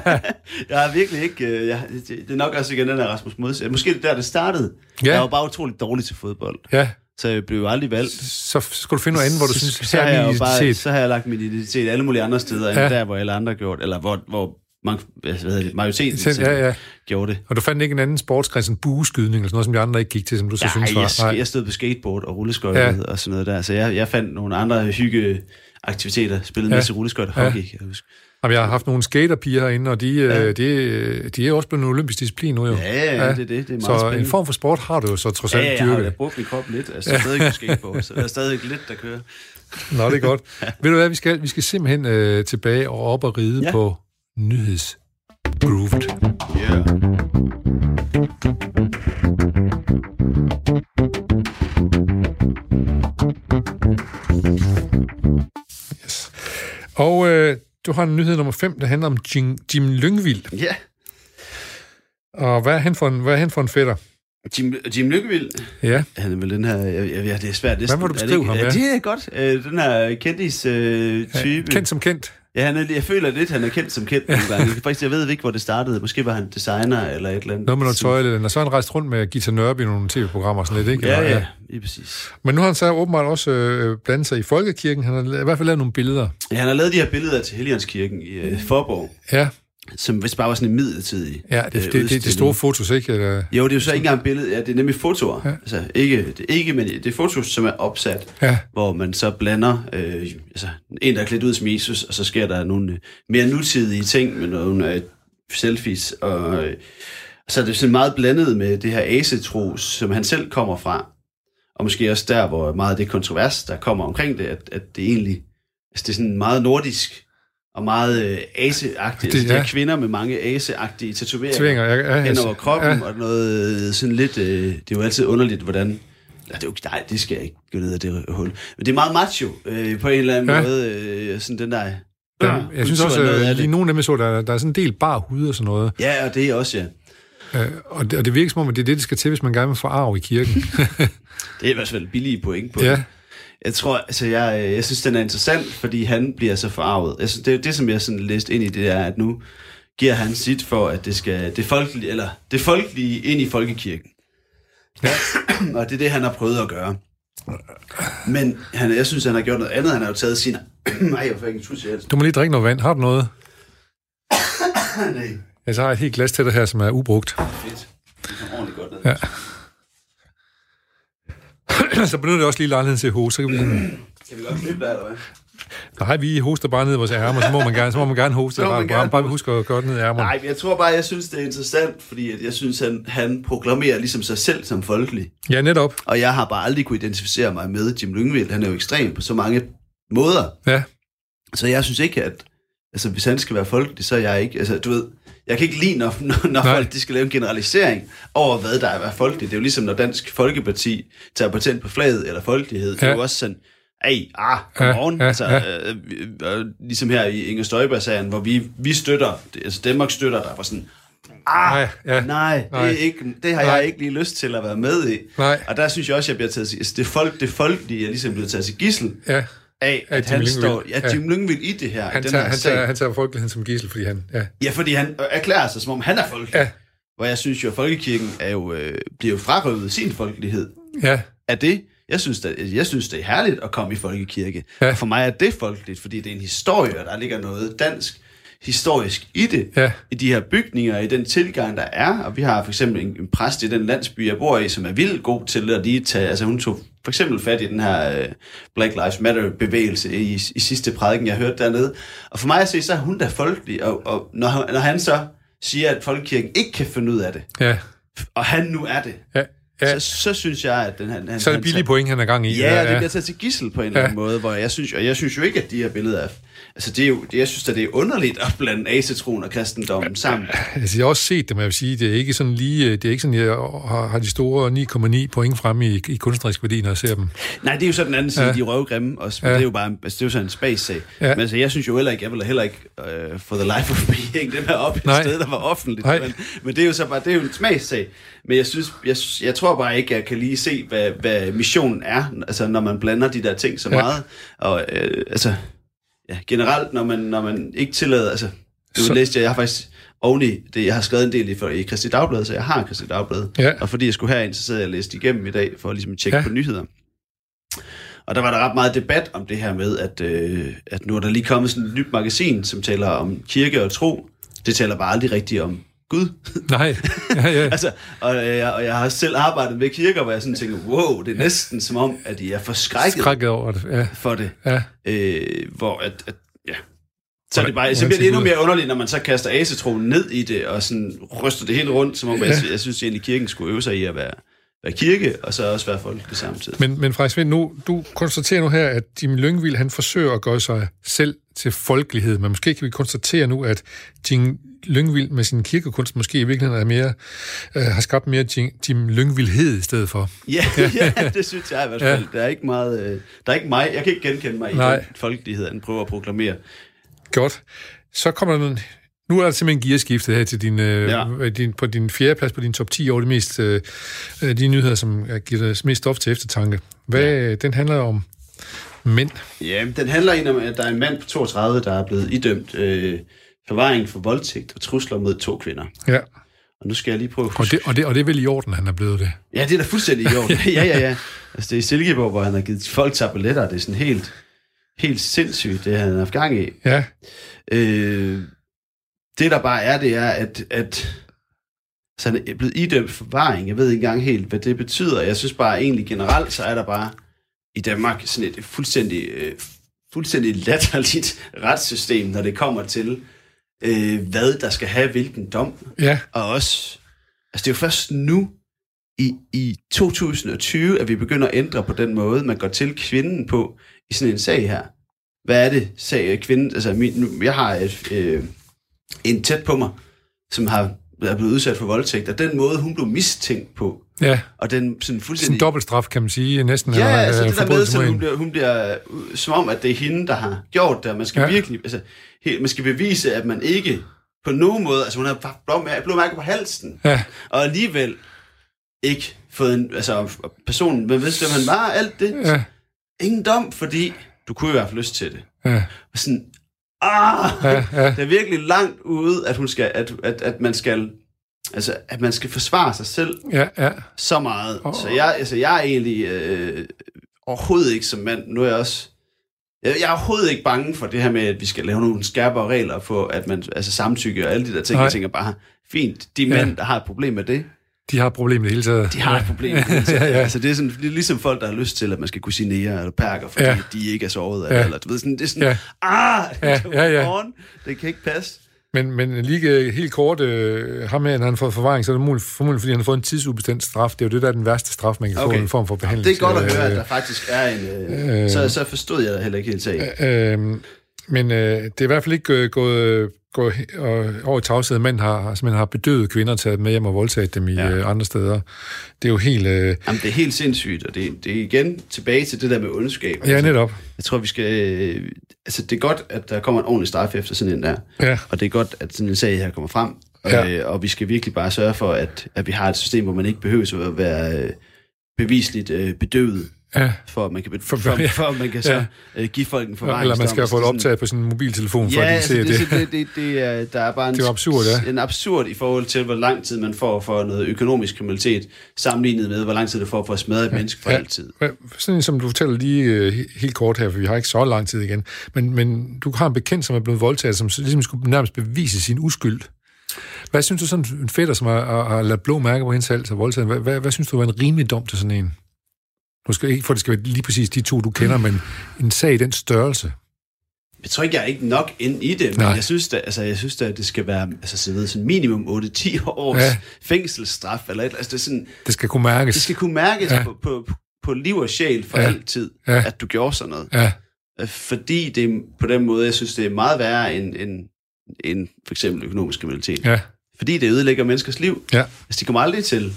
Jeg har virkelig ikke... Øh, jeg, det, er nok også igen den der Rasmus Mods. Måske det er der, det startede. Ja. Ja. Jeg var bare utroligt dårlig til fodbold. ja, Så jeg blev aldrig valgt. så skal du finde noget andet, hvor du synes, så, har jeg bare, så har jeg lagt min identitet alle mulige andre steder, end Ja. ja. der, hvor alle andre gjorde, eller hvor, hvor mange, hvad hedder det, majoriteten Selv- ja, ja. gjorde det. Og du fandt ikke en anden sportsgren, sådan bueskydning eller sådan noget, som de andre ikke gik til, som du så synes Nej, var... jeg, jeg stod på skateboard og rulleskøjter Ja. ja. og sådan noget der, så jeg, jeg fandt nogle andre hygge aktiviteter, spillede Ja. en masse rulleskøjter, Ja. hockey, kan jeg huske. Jamen, jeg har haft nogle skaterpiger herinde, og de, ja. Ja. øh, de, de er også blevet en olympisk disciplin nu jo. Ja, ja, det er det. Det er meget så spændende. en form for sport har du jo så trods Ja, alt ja, jeg har dyrket. brugt min krop lidt. Altså, er stadig på skateboard, så der er stadig lidt, der kører. Nå, det er godt. Ved du hvad, vi skal? Vi skal simpelthen øh, tilbage og op og ride ja. Ja. på nyhedsgroovet. Yeah. Yes. Og øh, du har en nyhed nummer 5, der handler om Jim, Jim Lyngvild. Ja. Og hvad er han for en, hvad er han for en fætter? Jim, Jim Lykkevild, Ja, han er vel den her, ja, det er svært. Hvad må du det beskrive ham, ja? ja? Det er godt. Øh, den her kendis øh, type. kendt som kendt. Ja, han er, jeg føler lidt, han er kendt som kendt nogle gange. Faktisk, jeg ved ikke, hvor det startede. Måske var han designer eller et eller andet. Noget med noget tøj, eller andet. og så har han rejst rundt med Gita Nørby i nogle tv-programmer og sådan lidt, ikke? Ja, Eller- ja, lige præcis. Men nu har han så åbenbart også øh, blandet sig i folkekirken. Han har i hvert fald lavet nogle billeder. Ja, han har lavet de her billeder til Helligåndskirken i uh, Forborg, Ja, som vist bare var sådan en midlertidig ja det, øh, det, det, det, det store fotos, ikke? Eller, Jo, det er jo så ikke engang billede, ja, det er nemlig fotoer. Ja. Altså, ikke, det ikke, men det er fotos, som er opsat, ja, hvor man så blander øh, altså, en, der er klædt ud som Jesus, og så sker der nogle øh, mere nutidige ting med nogle øh, selfies, og øh, så er det sådan meget blandet med det her asetros, som han selv kommer fra, og måske også der, hvor meget af det kontrovers, der kommer omkring det, at, at det egentlig, altså det er sådan meget nordisk, og meget øh, aseagtigt. Det- Det, altså, det er ja. kvinder med mange aseagtige tatoveringer tvinger. Ja, ja, hen over kroppen, Ja, ja. og noget sådan lidt... Øh, det er jo altid underligt, hvordan... Ja, det er jo, nej, det skal jeg ikke gå ned af det hul. Men det er meget macho, øh, på en eller anden Ja. ja. måde. Øh, sådan den der... den, jeg synes også, af øh, lige nogle af dem, så, der, der er sådan en del bar hud og sådan noget. Ja, og det er også, ja. Øh, og, det, og det virker som om, at det er det, det skal til, hvis man gerne vil få arv i kirken. Det er i hvert fald billige point på ja, det. Jeg tror, altså jeg, øh, jeg synes, den er interessant, fordi han bliver så forarvet. Jeg synes, det, det, som jeg sådan læste ind i, det er, at nu giver han sit for, at det skal det folkelige, eller det folkelige ind i folkekirken. Ja. og det er det, han har prøvet at gøre. Men han, jeg synes, han har gjort noget andet. Han har jo taget sin... Nej, jeg får ikke en tus i halsen. du må lige drikke noget vand. Har du noget? Nej, Jeg så har jeg et helt glas til dig her, som er ubrugt. fedt. Det kommer ordentligt godt ned. Ja. så benytter jeg også lige lejligheden til at hoste. Så kan vi Kan vi godt klippe der, eller hvad? nej, vi hoster bare ned i vores ærmer, så må man gerne, så må man gerne hoste. Man Bare, bare, gerne bare vi husker at gøre det ned i ærmerne. Nej, men jeg tror bare, jeg synes, det er interessant, fordi at jeg synes, han, han proklamerer ligesom sig selv som folkelig. Ja, netop. Og jeg har bare aldrig kunne identificere mig med Jim Lyngvild. Han er jo ekstrem på så mange måder. Ja, Så jeg synes ikke, at altså, hvis han skal være folkelig, så er jeg ikke... Altså, du ved, jeg kan ikke lide, når, når, folk de skal lave en generalisering over, hvad der er at være folkelig. Det er jo ligesom, når Dansk Folkeparti tager patent på flaget eller folkelighed. Det er Ja. jo også sådan, ej, ah, come Ja, ja, altså, ja. øh, vi- øh, ligesom her i Inger Støjberg-sagen, hvor vi, vi støtter, det- altså Danmark støtter, der var sådan, ah, Nej, ja. nej, det, Nej. er ikke, det har Nej. jeg ikke lige lyst til at være med i. Nej. Og der synes jeg også, jeg bliver taget til, altså det, folk, det folkelige er ligesom blevet taget til gissel ja. Af, at Jim han Lyngvild. står, ja, Ja. Jim Lyngvild i det her, Han i den tager, her han, tager, han tager folkeligheden som gissel, fordi han... Ja, Ja, fordi han erklærer sig, som om han er folkelig. Ja. Hvor jeg synes jo, at folkekirken er jo, øh, bliver jo frarøvet sin folkelighed. ja, Er det? Jeg synes, det, jeg synes, det er herligt at komme i folkekirke. Ja. Ja. For mig er det folkeligt, fordi det er en historie, og der ligger noget dansk historisk i det. Ja. I de her bygninger, i den tilgang, der er. Og vi har for eksempel en, en præst i den landsby, jeg bor i, som er vildt god til at lige tage... Altså hun tog for eksempel fat i den her øh, Black Lives Matter-bevægelse i, i sidste prædiken, jeg hørte dernede. Og for mig at se, så er hun da folkelig. Og, og når, når han så siger, at folkekirken ikke kan finde ud af det, ja, og han nu er det, ja. ja. så, så synes jeg, at den, han, han, Så er det han billige point, han er gang i. Ja, og det bliver taget til gissel på en eller Ja. anden måde, hvor jeg synes, og jeg synes jo ikke, at de her billeder er... Altså, det er jo, det, jeg synes, at det er underligt at blande asetron og kristendommen sammen. Altså, jeg har også set dem, jeg vil sige, det er ikke sådan lige, det er ikke sådan, jeg har, har de store 9,9 point fremme i, i kunstnerisk værdi, når jeg ser dem. Nej, det er jo så den anden side, Ja. de er røvgrimme men Ja. det er jo bare altså, det er jo sådan en space-sag. Ja. Ja. Men altså, jeg synes jo heller ikke, jeg vil heller ikke uh, for the life of me hænge dem her op et Nej. sted, der var offentligt. Nej. Men, men, det er jo så bare, det er jo en smagssag. Men jeg synes, jeg, jeg tror bare ikke, jeg kan lige se, hvad, hvad missionen er, altså når man blander de der ting så Ja. meget. Og øh, altså, ja, generelt, når man, når man ikke tillader, altså, du Så- læste jeg, jeg har faktisk oveni det, jeg har skrevet en del i, for, i Kristi Dagblad, så jeg har Kristi Dagblad. Ja. Og fordi jeg skulle herind, så sad jeg og læste igennem i dag, for ligesom at tjekke Ja. ja. på nyheder. Og der var der ret meget debat om det her med, at, øh, at nu er der lige kommet sådan et nyt magasin, som taler om kirke og tro. Det taler bare aldrig rigtigt om Gud. Nej, ja, ja. altså, og, jeg, og jeg har selv arbejdet med kirker, hvor jeg sådan tænker, wow, det er næsten som om, at de er forskrækket Skrækket over det, ja. for det. ja. Øh, hvor at, at ja. Så, er det bare, så bliver det endnu mere underligt, når man så kaster asetroen ned i det, og sådan ryster det helt rundt, som om, jeg, jeg synes egentlig, kirken skulle øve sig i at være, være kirke, og så også være folk samtidig. Men, men Frederik nu, du konstaterer nu her, at Jim Lyngvild, han forsøger at gøre sig selv til folkelighed, men måske kan vi konstatere nu, at Jim Lyngvild med sin kirkekunst måske i virkeligheden er mere, øh, har skabt mere Jim, Jim Lyngvildhed i stedet for. Ja, ja, det synes jeg i hvert fald. Ja. Der er ikke meget, øh, der er ikke mig, jeg kan ikke genkende mig Nej. i den folkelighed, han prøver at proklamere. Godt. Så kommer der en, nu er der simpelthen gearskiftet her til din, øh, Ja. din, på din fjerde plads på din top 10 over de mest øh, øh, de nyheder, som er- giver dig mest stof til eftertanke. Hvad, ja. Den handler om mænd. Ja, den handler egentlig om, at der er en mand på 32, der er blevet idømt øh, forvaring for voldtægt og trusler mod to kvinder. Ja. Og nu skal jeg lige prøve at Og huske. det, og, det, og det er vel i orden, han er blevet det. Ja, det er da fuldstændig i orden. ja, ja, ja. Altså, det er i Silkeborg, hvor han har givet folk tabletter. Det er sådan helt, helt sindssygt, det han har haft gang i. Ja, Øh, det der bare er, det er, at, at så han er blevet idømt forvaring. Jeg ved ikke engang helt, hvad det betyder. Jeg synes bare egentlig generelt, så er der bare i Danmark sådan et fuldstændig, øh, fuldstændig latterligt retssystem, når det kommer til, øh, hvad der skal have hvilken dom. ja, Og også, altså det er jo først nu, i, i 2020, at vi begynder at ændre på den måde, man går til kvinden på i sådan en sag her. Hvad er det, sag kvinden, altså min, nu, jeg har et, øh, en tæt på mig, som har er blevet udsat for voldtægt, og den måde, hun blev mistænkt på, ja. og den sådan Sådan en fuldstændig... dobbeltstraf, kan man sige, næsten. Ja, eller, altså øh, det der med, så hun bliver, hun bliver øh, som om, at det er hende, der har gjort det, og man skal Ja. virkelig, altså, helt, man skal bevise, at man ikke på nogen måde, altså hun har blå- blåmærker på halsen, Ja, og alligevel ikke fået en, altså personen, man vidste, hvem han var, alt det. ja, Ingen dom, fordi du kunne i hvert fald lyst til det. ja, Og sådan, ah, ja, ja. det er virkelig langt ude, at hun skal, at, at, at man skal, altså, at man skal forsvare sig selv ja, ja. så meget. Og- Så jeg, altså, jeg er egentlig øh, overhovedet ikke som mand, nu er jeg også, jeg, jeg er overhovedet ikke bange for det her med, at vi skal lave nogle skærpere regler for, at man, altså samtykke og alle de der ting, Nej. jeg tænker bare, fint, de Ja. mænd, der har et problem med det, De har det hele taget. de har et problem det. ja, ja. Altså, det er sådan, det er ligesom folk, der har lyst til, at man skal kunne sige nære eller perker, fordi Ja. de ikke er såret af Ja. det, eller du ved, sådan, det er sådan, Ja. ah, Ja, ja, ja. on, det kan ikke passe. Men, men lige øh, helt kort, øh, ham her, han har fået forvaring, så er det muligt, formodentlig, fordi han har fået en tidsubestemt straf. Det er jo det, der er den værste straf, man kan okay. få en form for behandling. Det er godt at høre, øh, at der faktisk er en... øh, Øh, så, så forstod jeg heller ikke helt sagen. Øh, men øh, det er i hvert fald ikke øh, gået, gået he- og- over i tavshed. Mænd har, har simpelthen har bedøvet kvinder og taget med hjem og voldtaget dem i ja. Øh, andre steder. Det er jo helt... Øh, Jamen, det er helt sindssygt, og det, det er igen tilbage til det der med ondskab. ja, netop. Jeg tror, vi skal... øh, Altså, det er godt, at der kommer en ordentlig straf efter sådan en der. Ja, Og det er godt, at sådan en sag her kommer frem. Ja. Ja. Øh, og vi skal virkelig bare sørge for, at, at vi har et system, hvor man ikke behøver at være øh, bevisligt øh, bedøvet, ja. for at man kan, For- for, ja. for, at man kan så Ja. øh, give folk en forvaringsdom. Eller man skal have fået optaget på sin mobiltelefon, for Ja, at de altså, ser det, det. det, det, er, der er bare en, Det er absurd, ja. en absurd i forhold til, hvor lang tid man får for noget økonomisk kriminalitet, sammenlignet med, hvor lang tid det får for at smadre et menneske for Ja. altid. Sådan som du fortæller lige øh, he- helt kort her, for vi har ikke så lang tid igen, men, men du har en bekendt, som er blevet voldtaget, som ligesom skulle nærmest bevise sin uskyld. Hvad synes du sådan en fætter, som har, har, har lavet blå mærker på hendes hals og voldtaget, hvad, hvad, hvad synes du var en rimelig dom til sådan en? Skal ikke, for det skal være lige præcis de to, du kender, men en sag i den størrelse. Jeg tror ikke, jeg er ikke nok ind i det, men Nej. jeg synes, da, altså, jeg synes da, at det skal være altså, så ved, sådan minimum 8-10 års Ja. fængselsstraf. Eller et, altså, det, er sådan, Det skal kunne mærkes. det skal kunne mærkes Ja. på, på, på liv og sjæl for Ja. altid, Ja. at du gjorde sådan noget. Ja, Øh, Fordi det på den måde, jeg synes, det er meget værre end, end, end for eksempel økonomisk kriminalitet. ja, Fordi det ødelægger menneskers liv. ja. Altså, de kommer aldrig til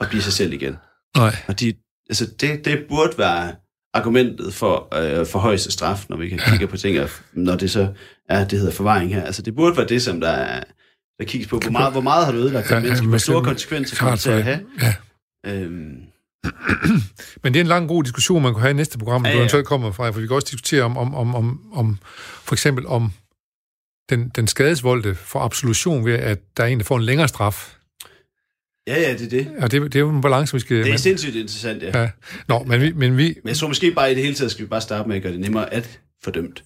at blive sig selv igen. Nej. Og de, altså, det, det burde være argumentet for, øh, for højeste straf, når vi kan kigge på ting, og når det så er, det hedder forvaring her. Altså, det burde være det, som der, er, der kigges på. Hvor meget, hvor meget har du ødelagt Ja, ja, ja, mennesker? Hvor store konsekvenser kommer det til at have? Ja. Øhm, Men det er en lang god diskussion, man kunne have i næste program, ja, Ja, du eventuelt kommer fra, for vi kan også diskutere om, om, om, om, om for eksempel om den, den skadesvoldte får absolution ved, at der er en, der får en længere straf. Ja, ja, det er det. Og det, det er jo en balance, vi skal... Det er men, sindssygt interessant, ja. ja. Nå, men vi, men vi Men jeg tror måske bare i det hele taget, skal vi bare starte med at gøre det nemmere at fordømt.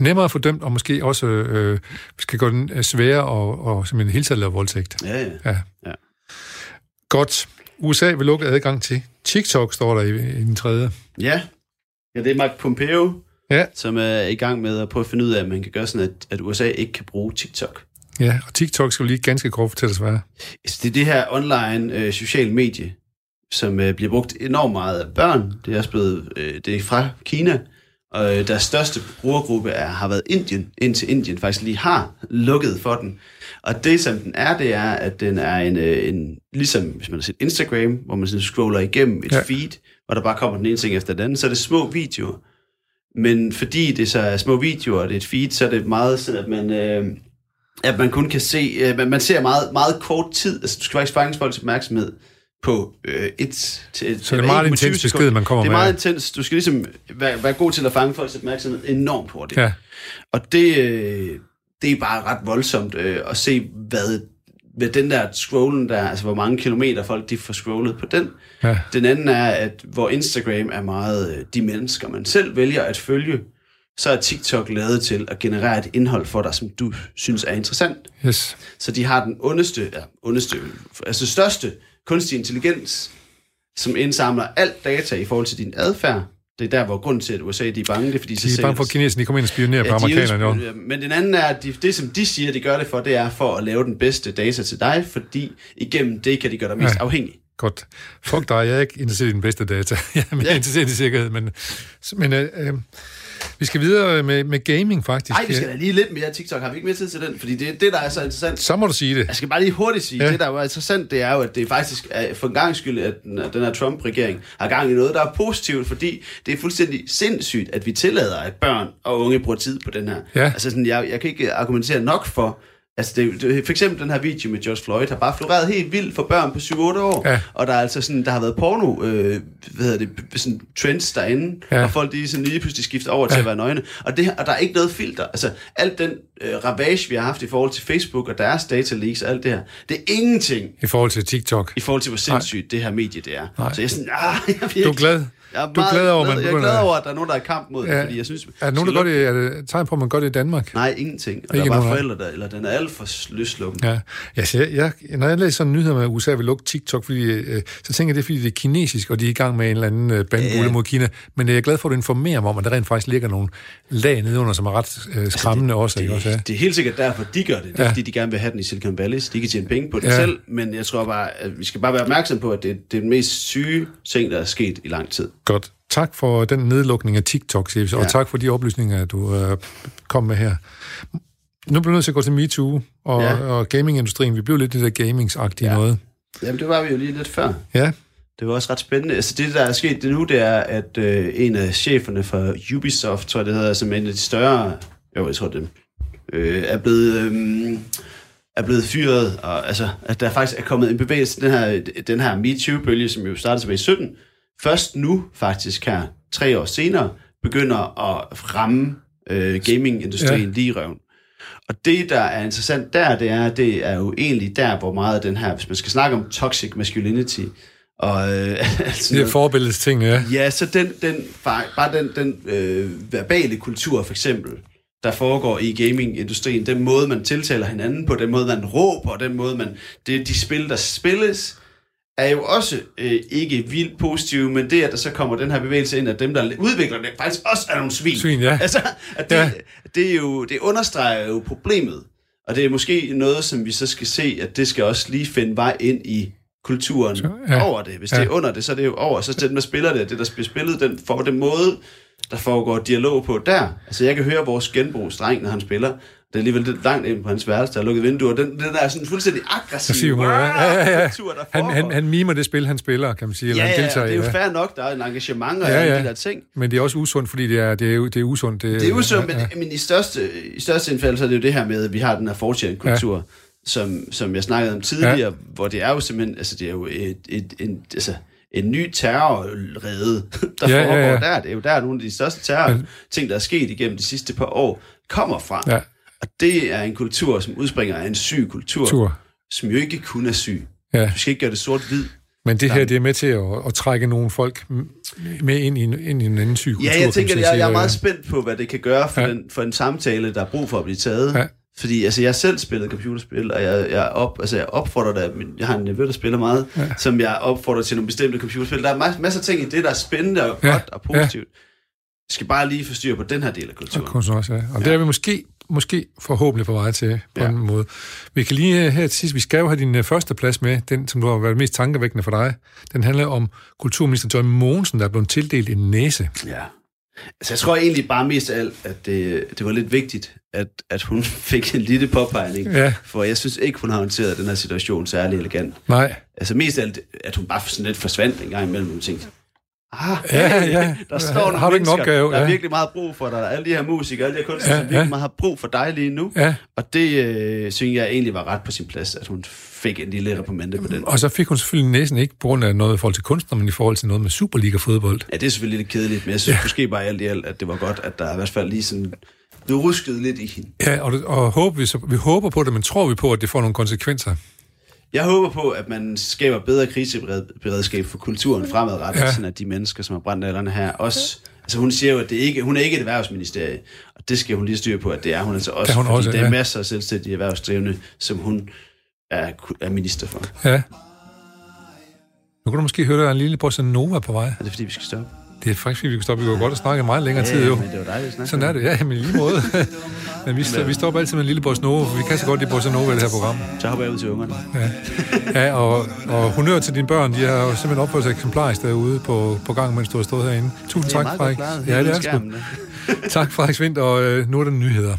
nemmere få dømt, og måske også øh, vi skal gøre den øh, sværere og, og simpelthen hele tiden lave voldtægt. Ja, ja. Ja. Ja. Godt. USA vil lukke adgang til TikTok, står der i, i den tredje. Ja. Ja, det er Mark Pompeo, Ja, som er i gang med at prøve at finde ud af, at man kan gøre sådan, at, at USA ikke kan bruge TikTok. Ja, og TikTok skal vi lige ganske kort fortælle os, hvad. Altså, det er det her online øh, social medie, som øh, bliver brugt enormt meget af børn. Det er også blevet, øh, det er fra Kina, og øh, deres største brugergruppe er, har været Indien, indtil Indien faktisk lige har lukket for den. Og det, som den er, det er, at den er en, øh, en ligesom hvis man har set Instagram, hvor man sådan scroller igennem et ja. feed, hvor der bare kommer den ene ting efter den anden, så er det små videoer. Men fordi det så er små videoer, og det er et feed, så er det meget sådan, at man, øh, at man kun kan se, øh, man, man ser meget, meget kort tid, altså du skal faktisk fange folks opmærksomhed på øh, et til Så det er meget intens besked, man kommer Det er med. meget intens. Du skal ligesom være, være god til at fange folks opmærksomhed enormt hurtigt. Ja. Og det, øh, det er bare ret voldsomt øh, at se, hvad, hvad den der scrollen der, altså hvor mange kilometer folk de får scrollet på den. Ja. Den anden er, at hvor Instagram er meget øh, de mennesker, man selv vælger at følge, så er TikTok lavet til at generere et indhold for dig, som du synes er interessant. Yes. Så de har den ondeste, ja, ondeste, altså største kunstig intelligens, som indsamler alt data i forhold til din adfærd. Det er der, hvor grunden til, at USA de er bange, det er, fordi De er bange for, at kineserne de kommer ind og spionerer på Ja, de amerikanerne. jo. Men den anden er, at de, det, som de siger, de gør det for, det er for at lave den bedste data til dig, fordi igennem det kan de gøre dig mest Ja. afhængig. Godt. Fuck dig, jeg er ikke interesseret i den bedste data. jeg er mere Ja. interesseret i sikkerhed, men, men øh, øh, vi skal videre med, med gaming, faktisk. Nej, vi skal da lige lidt mere TikTok. Har vi ikke mere tid til den? Fordi det er det, der er så interessant. Så må du sige det. Jeg skal bare lige hurtigt sige, Ja. det der er interessant, det er jo, at det faktisk er for en gang skyld, at den, den her Trump-regering har gang i noget, der er positivt, fordi det er fuldstændig sindssygt, at vi tillader, at børn og unge bruger tid på den her. Ja. Altså sådan, jeg, jeg kan ikke argumentere nok for, Altså det, det, for eksempel den her video med George Floyd har bare floreret helt vildt for børn på 7-8 år. Ja. Og der er altså sådan, der har været porno, øh, hvad hedder det, sådan trends derinde, Ja. og folk de sådan lige pludselig skifter over til Ja. at være nøgne. Og, det, og der er ikke noget filter. Altså alt den øh, ravage, vi har haft i forhold til Facebook og deres data leaks og alt det her, det er ingenting I forhold til TikTok. i forhold til, hvor sindssygt det her medie det er. Nej. Så jeg er sådan, ah, jeg vil Du er glad. Jeg er, Du er glad over, man jeg er begynder- glad over, at der er nogen, der er i kamp mod Ja. det, fordi jeg synes... Er der nogen, der gør det? Er det et tegn på, at man gør det i Danmark? Nej, ingenting. Og Ikke der er bare forældre, der, eller den er alt for løslukken. Ja, altså, jeg, jeg, når jeg læser sådan nyheder med, at USA vil lukke TikTok, fordi, øh, så tænker jeg, det er, fordi det er kinesisk, og de er i gang med en eller anden øh, bandbulle Ja. mod Kina. Men jeg er glad for, at du informerer mig om, at der rent faktisk ligger nogle lag nedenunder, som er ret øh, skræmmende også. ikke også ja? Det, det er helt sikkert derfor, de gør det. Det er, Ja. fordi de gerne vil have den i Silicon Valley, så de kan tjene penge på det ja. selv. Men jeg tror bare, at vi skal bare være opmærksom på, at det, det er den mest syge ting, der er sket i lang tid. Godt. Tak for den nedlukning af TikTok, Sibs, og Ja. tak for de oplysninger, du øh, kom med her. Nu bliver vi nødt til at gå til MeToo og, ja. Og gamingindustrien. Vi blev lidt det der gamingsagtige ja. Noget. Jamen, det var vi jo lige lidt før. Ja, Det var også ret spændende. Altså det, der er sket det nu, det er, at øh, en af cheferne for Ubisoft, tror jeg det hedder, som er en af de større, jo, jeg tror det, øh, er blevet... Øh, er blevet fyret, og altså, at der faktisk er kommet en bevægelse, den her, den her MeToo-bølge, som jo startede tilbage i 17, først nu faktisk her, tre år senere, begynder at ramme øh, gamingindustrien Ja. lige i røven. Og det, der er interessant der, det er, det er jo egentlig der, hvor meget den her, hvis man skal snakke om toxic masculinity, og øh, altså de der forbilledes ting, ja. Ja, så den, den, bare den, den øh, verbale kultur, for eksempel, der foregår i gamingindustrien, den måde, man tiltaler hinanden på, den måde, man råber, den måde, man... Det, de spil, der spilles, er jo også øh, ikke vildt positive, men det, at der så kommer den her bevægelse ind, at dem, der udvikler det, faktisk også er nogle svin. Svin, ja. Altså, at det, Ja. det, er jo, det understreger jo problemet. Og det er måske noget, som vi så skal se, at det skal også lige finde vej ind i kulturen Så, ja. over det. Hvis Ja. det er under det, så er det jo over. Så den, der spiller det, det der bliver spillet, den får den måde, der foregår dialog på der. Altså, jeg kan høre vores genbrugsdreng, når han spiller. Det er alligevel langt ind på hans værelse, der er lukket vinduer. Den, den der er sådan fuldstændig aggressiv ja. Ja, ja, ja. kultur, der Han, foregår. han, han mimer det spil, han spiller, kan man sige. Eller ja, han ja, deltager og det er jo fair nok, der er en engagement og Ja, ja, ja. ja. de der ting. Men det er også usundt, fordi det er, det er, det er usundt. Det er usundt, ja, men, ja. men i største, i største indfald, så er det jo det her med, at vi har den her fortjent-kultur, ja. som, som jeg snakkede om tidligere, ja. hvor det er jo simpelthen, altså det er jo et, et, en, altså, en ny terrorrede, der Ja, foregår ja. ja, der. Det er jo der, nogle af de største terror-ting, der er sket igennem de sidste par år, kommer fra. Ja. Og det er en kultur, som udspringer af en syg kultur, Tur. som jo ikke kun er syg. Ja. Du skal ikke gøre det sort-hvid. Men det her, det er med til at, at trække nogle folk med ind i en, ind i en anden syg kultur. Ja, jeg tænker, jeg, jeg er meget spændt på, hvad det kan gøre for, ja. den, for en samtale, der er brug for at blive taget. Ja. Fordi altså, jeg selv spillet computerspil, og jeg, jeg, op, altså, jeg opfordrer dig, men jeg har en nevø, der spiller meget, ja. som jeg opfordrer til nogle bestemte computerspil. Der er mas- masser af ting i det, der er spændende og Ja. godt og positivt. Jeg skal bare lige få styr på den her del af Og kulturen. kunst også, ja. Og det er vi måske, måske forhåbentlig på vej til på Ja. en måde. Vi kan lige øh, her til sidst, vi skal jo have din øh, første plads med, den som du har været mest tankevækkende for dig. Den handler om kulturminister Tøj Mogensen, der er blevet tildelt en næse. Ja. Altså, jeg tror egentlig bare mest af alt, at det, det var lidt vigtigt, at, at hun fik en lille påpegning. Ja. For jeg synes ikke, hun har håndteret den her situation særlig elegant. Nej, Altså mest af alt, at hun bare sådan lidt forsvandt en gang imellem, og hun tænkte, Ah, Ja, ja. Der står nogle Har du ikke en opgave? der er Ja. virkelig meget brug for dig. Alle de her musikere, alle de her kunstnere, Ja, som virkelig ja. meget har brug for dig lige nu. Ja, Og det øh, synes jeg egentlig var ret på sin plads, at hun fik en lille reprimande på den. og så fik hun selvfølgelig næsen ikke på grund af noget i forhold til kunstner, men i forhold til noget med Superliga-fodbold. Ja, det er selvfølgelig lidt kedeligt, men jeg synes ja. måske bare alt i alt, at det var godt, at der i hvert fald lige sådan blev rusket lidt i hende. Ja, og, det- og håber vi, så, vi håber på det, men tror vi på, at det får nogle konsekvenser? Jeg håber på, at man skaber bedre kriseberedskab for kulturen fremadrettet, Ja. sådan at de mennesker, som har brændt alderne her, også... Altså hun siger jo, at det ikke, hun er ikke et erhvervsministerie, og det skal hun lige styre på, at det er hun altså også, Det hun fordi også, der er ja. masser af selvstændige erhvervsdrivende, som hun er, er minister for. Ja. Nu kan du måske høre, at der er en lille bossa nova på vej. Er det fordi, vi skal stoppe? Det er faktisk, vi kunne stoppe. Vi kunne godt have snakket meget længere tid, jo. men det var dejligt at snakke. Sådan er det, ja, men lige måde. men vi, st- vi stopper altid med en lille bossa nova, for vi kan så godt lide bossa nova i det her program. Så hopper jeg ud til ungerne. Ja, ja og, og honør til dine børn. De har jo simpelthen opført sig eksemplarisk derude på, på gang, mens du har stået herinde. Tusind tak, Frederik. Ja, det er sgu. Tak, Frederik Svindt, og øh, nu er der nyheder.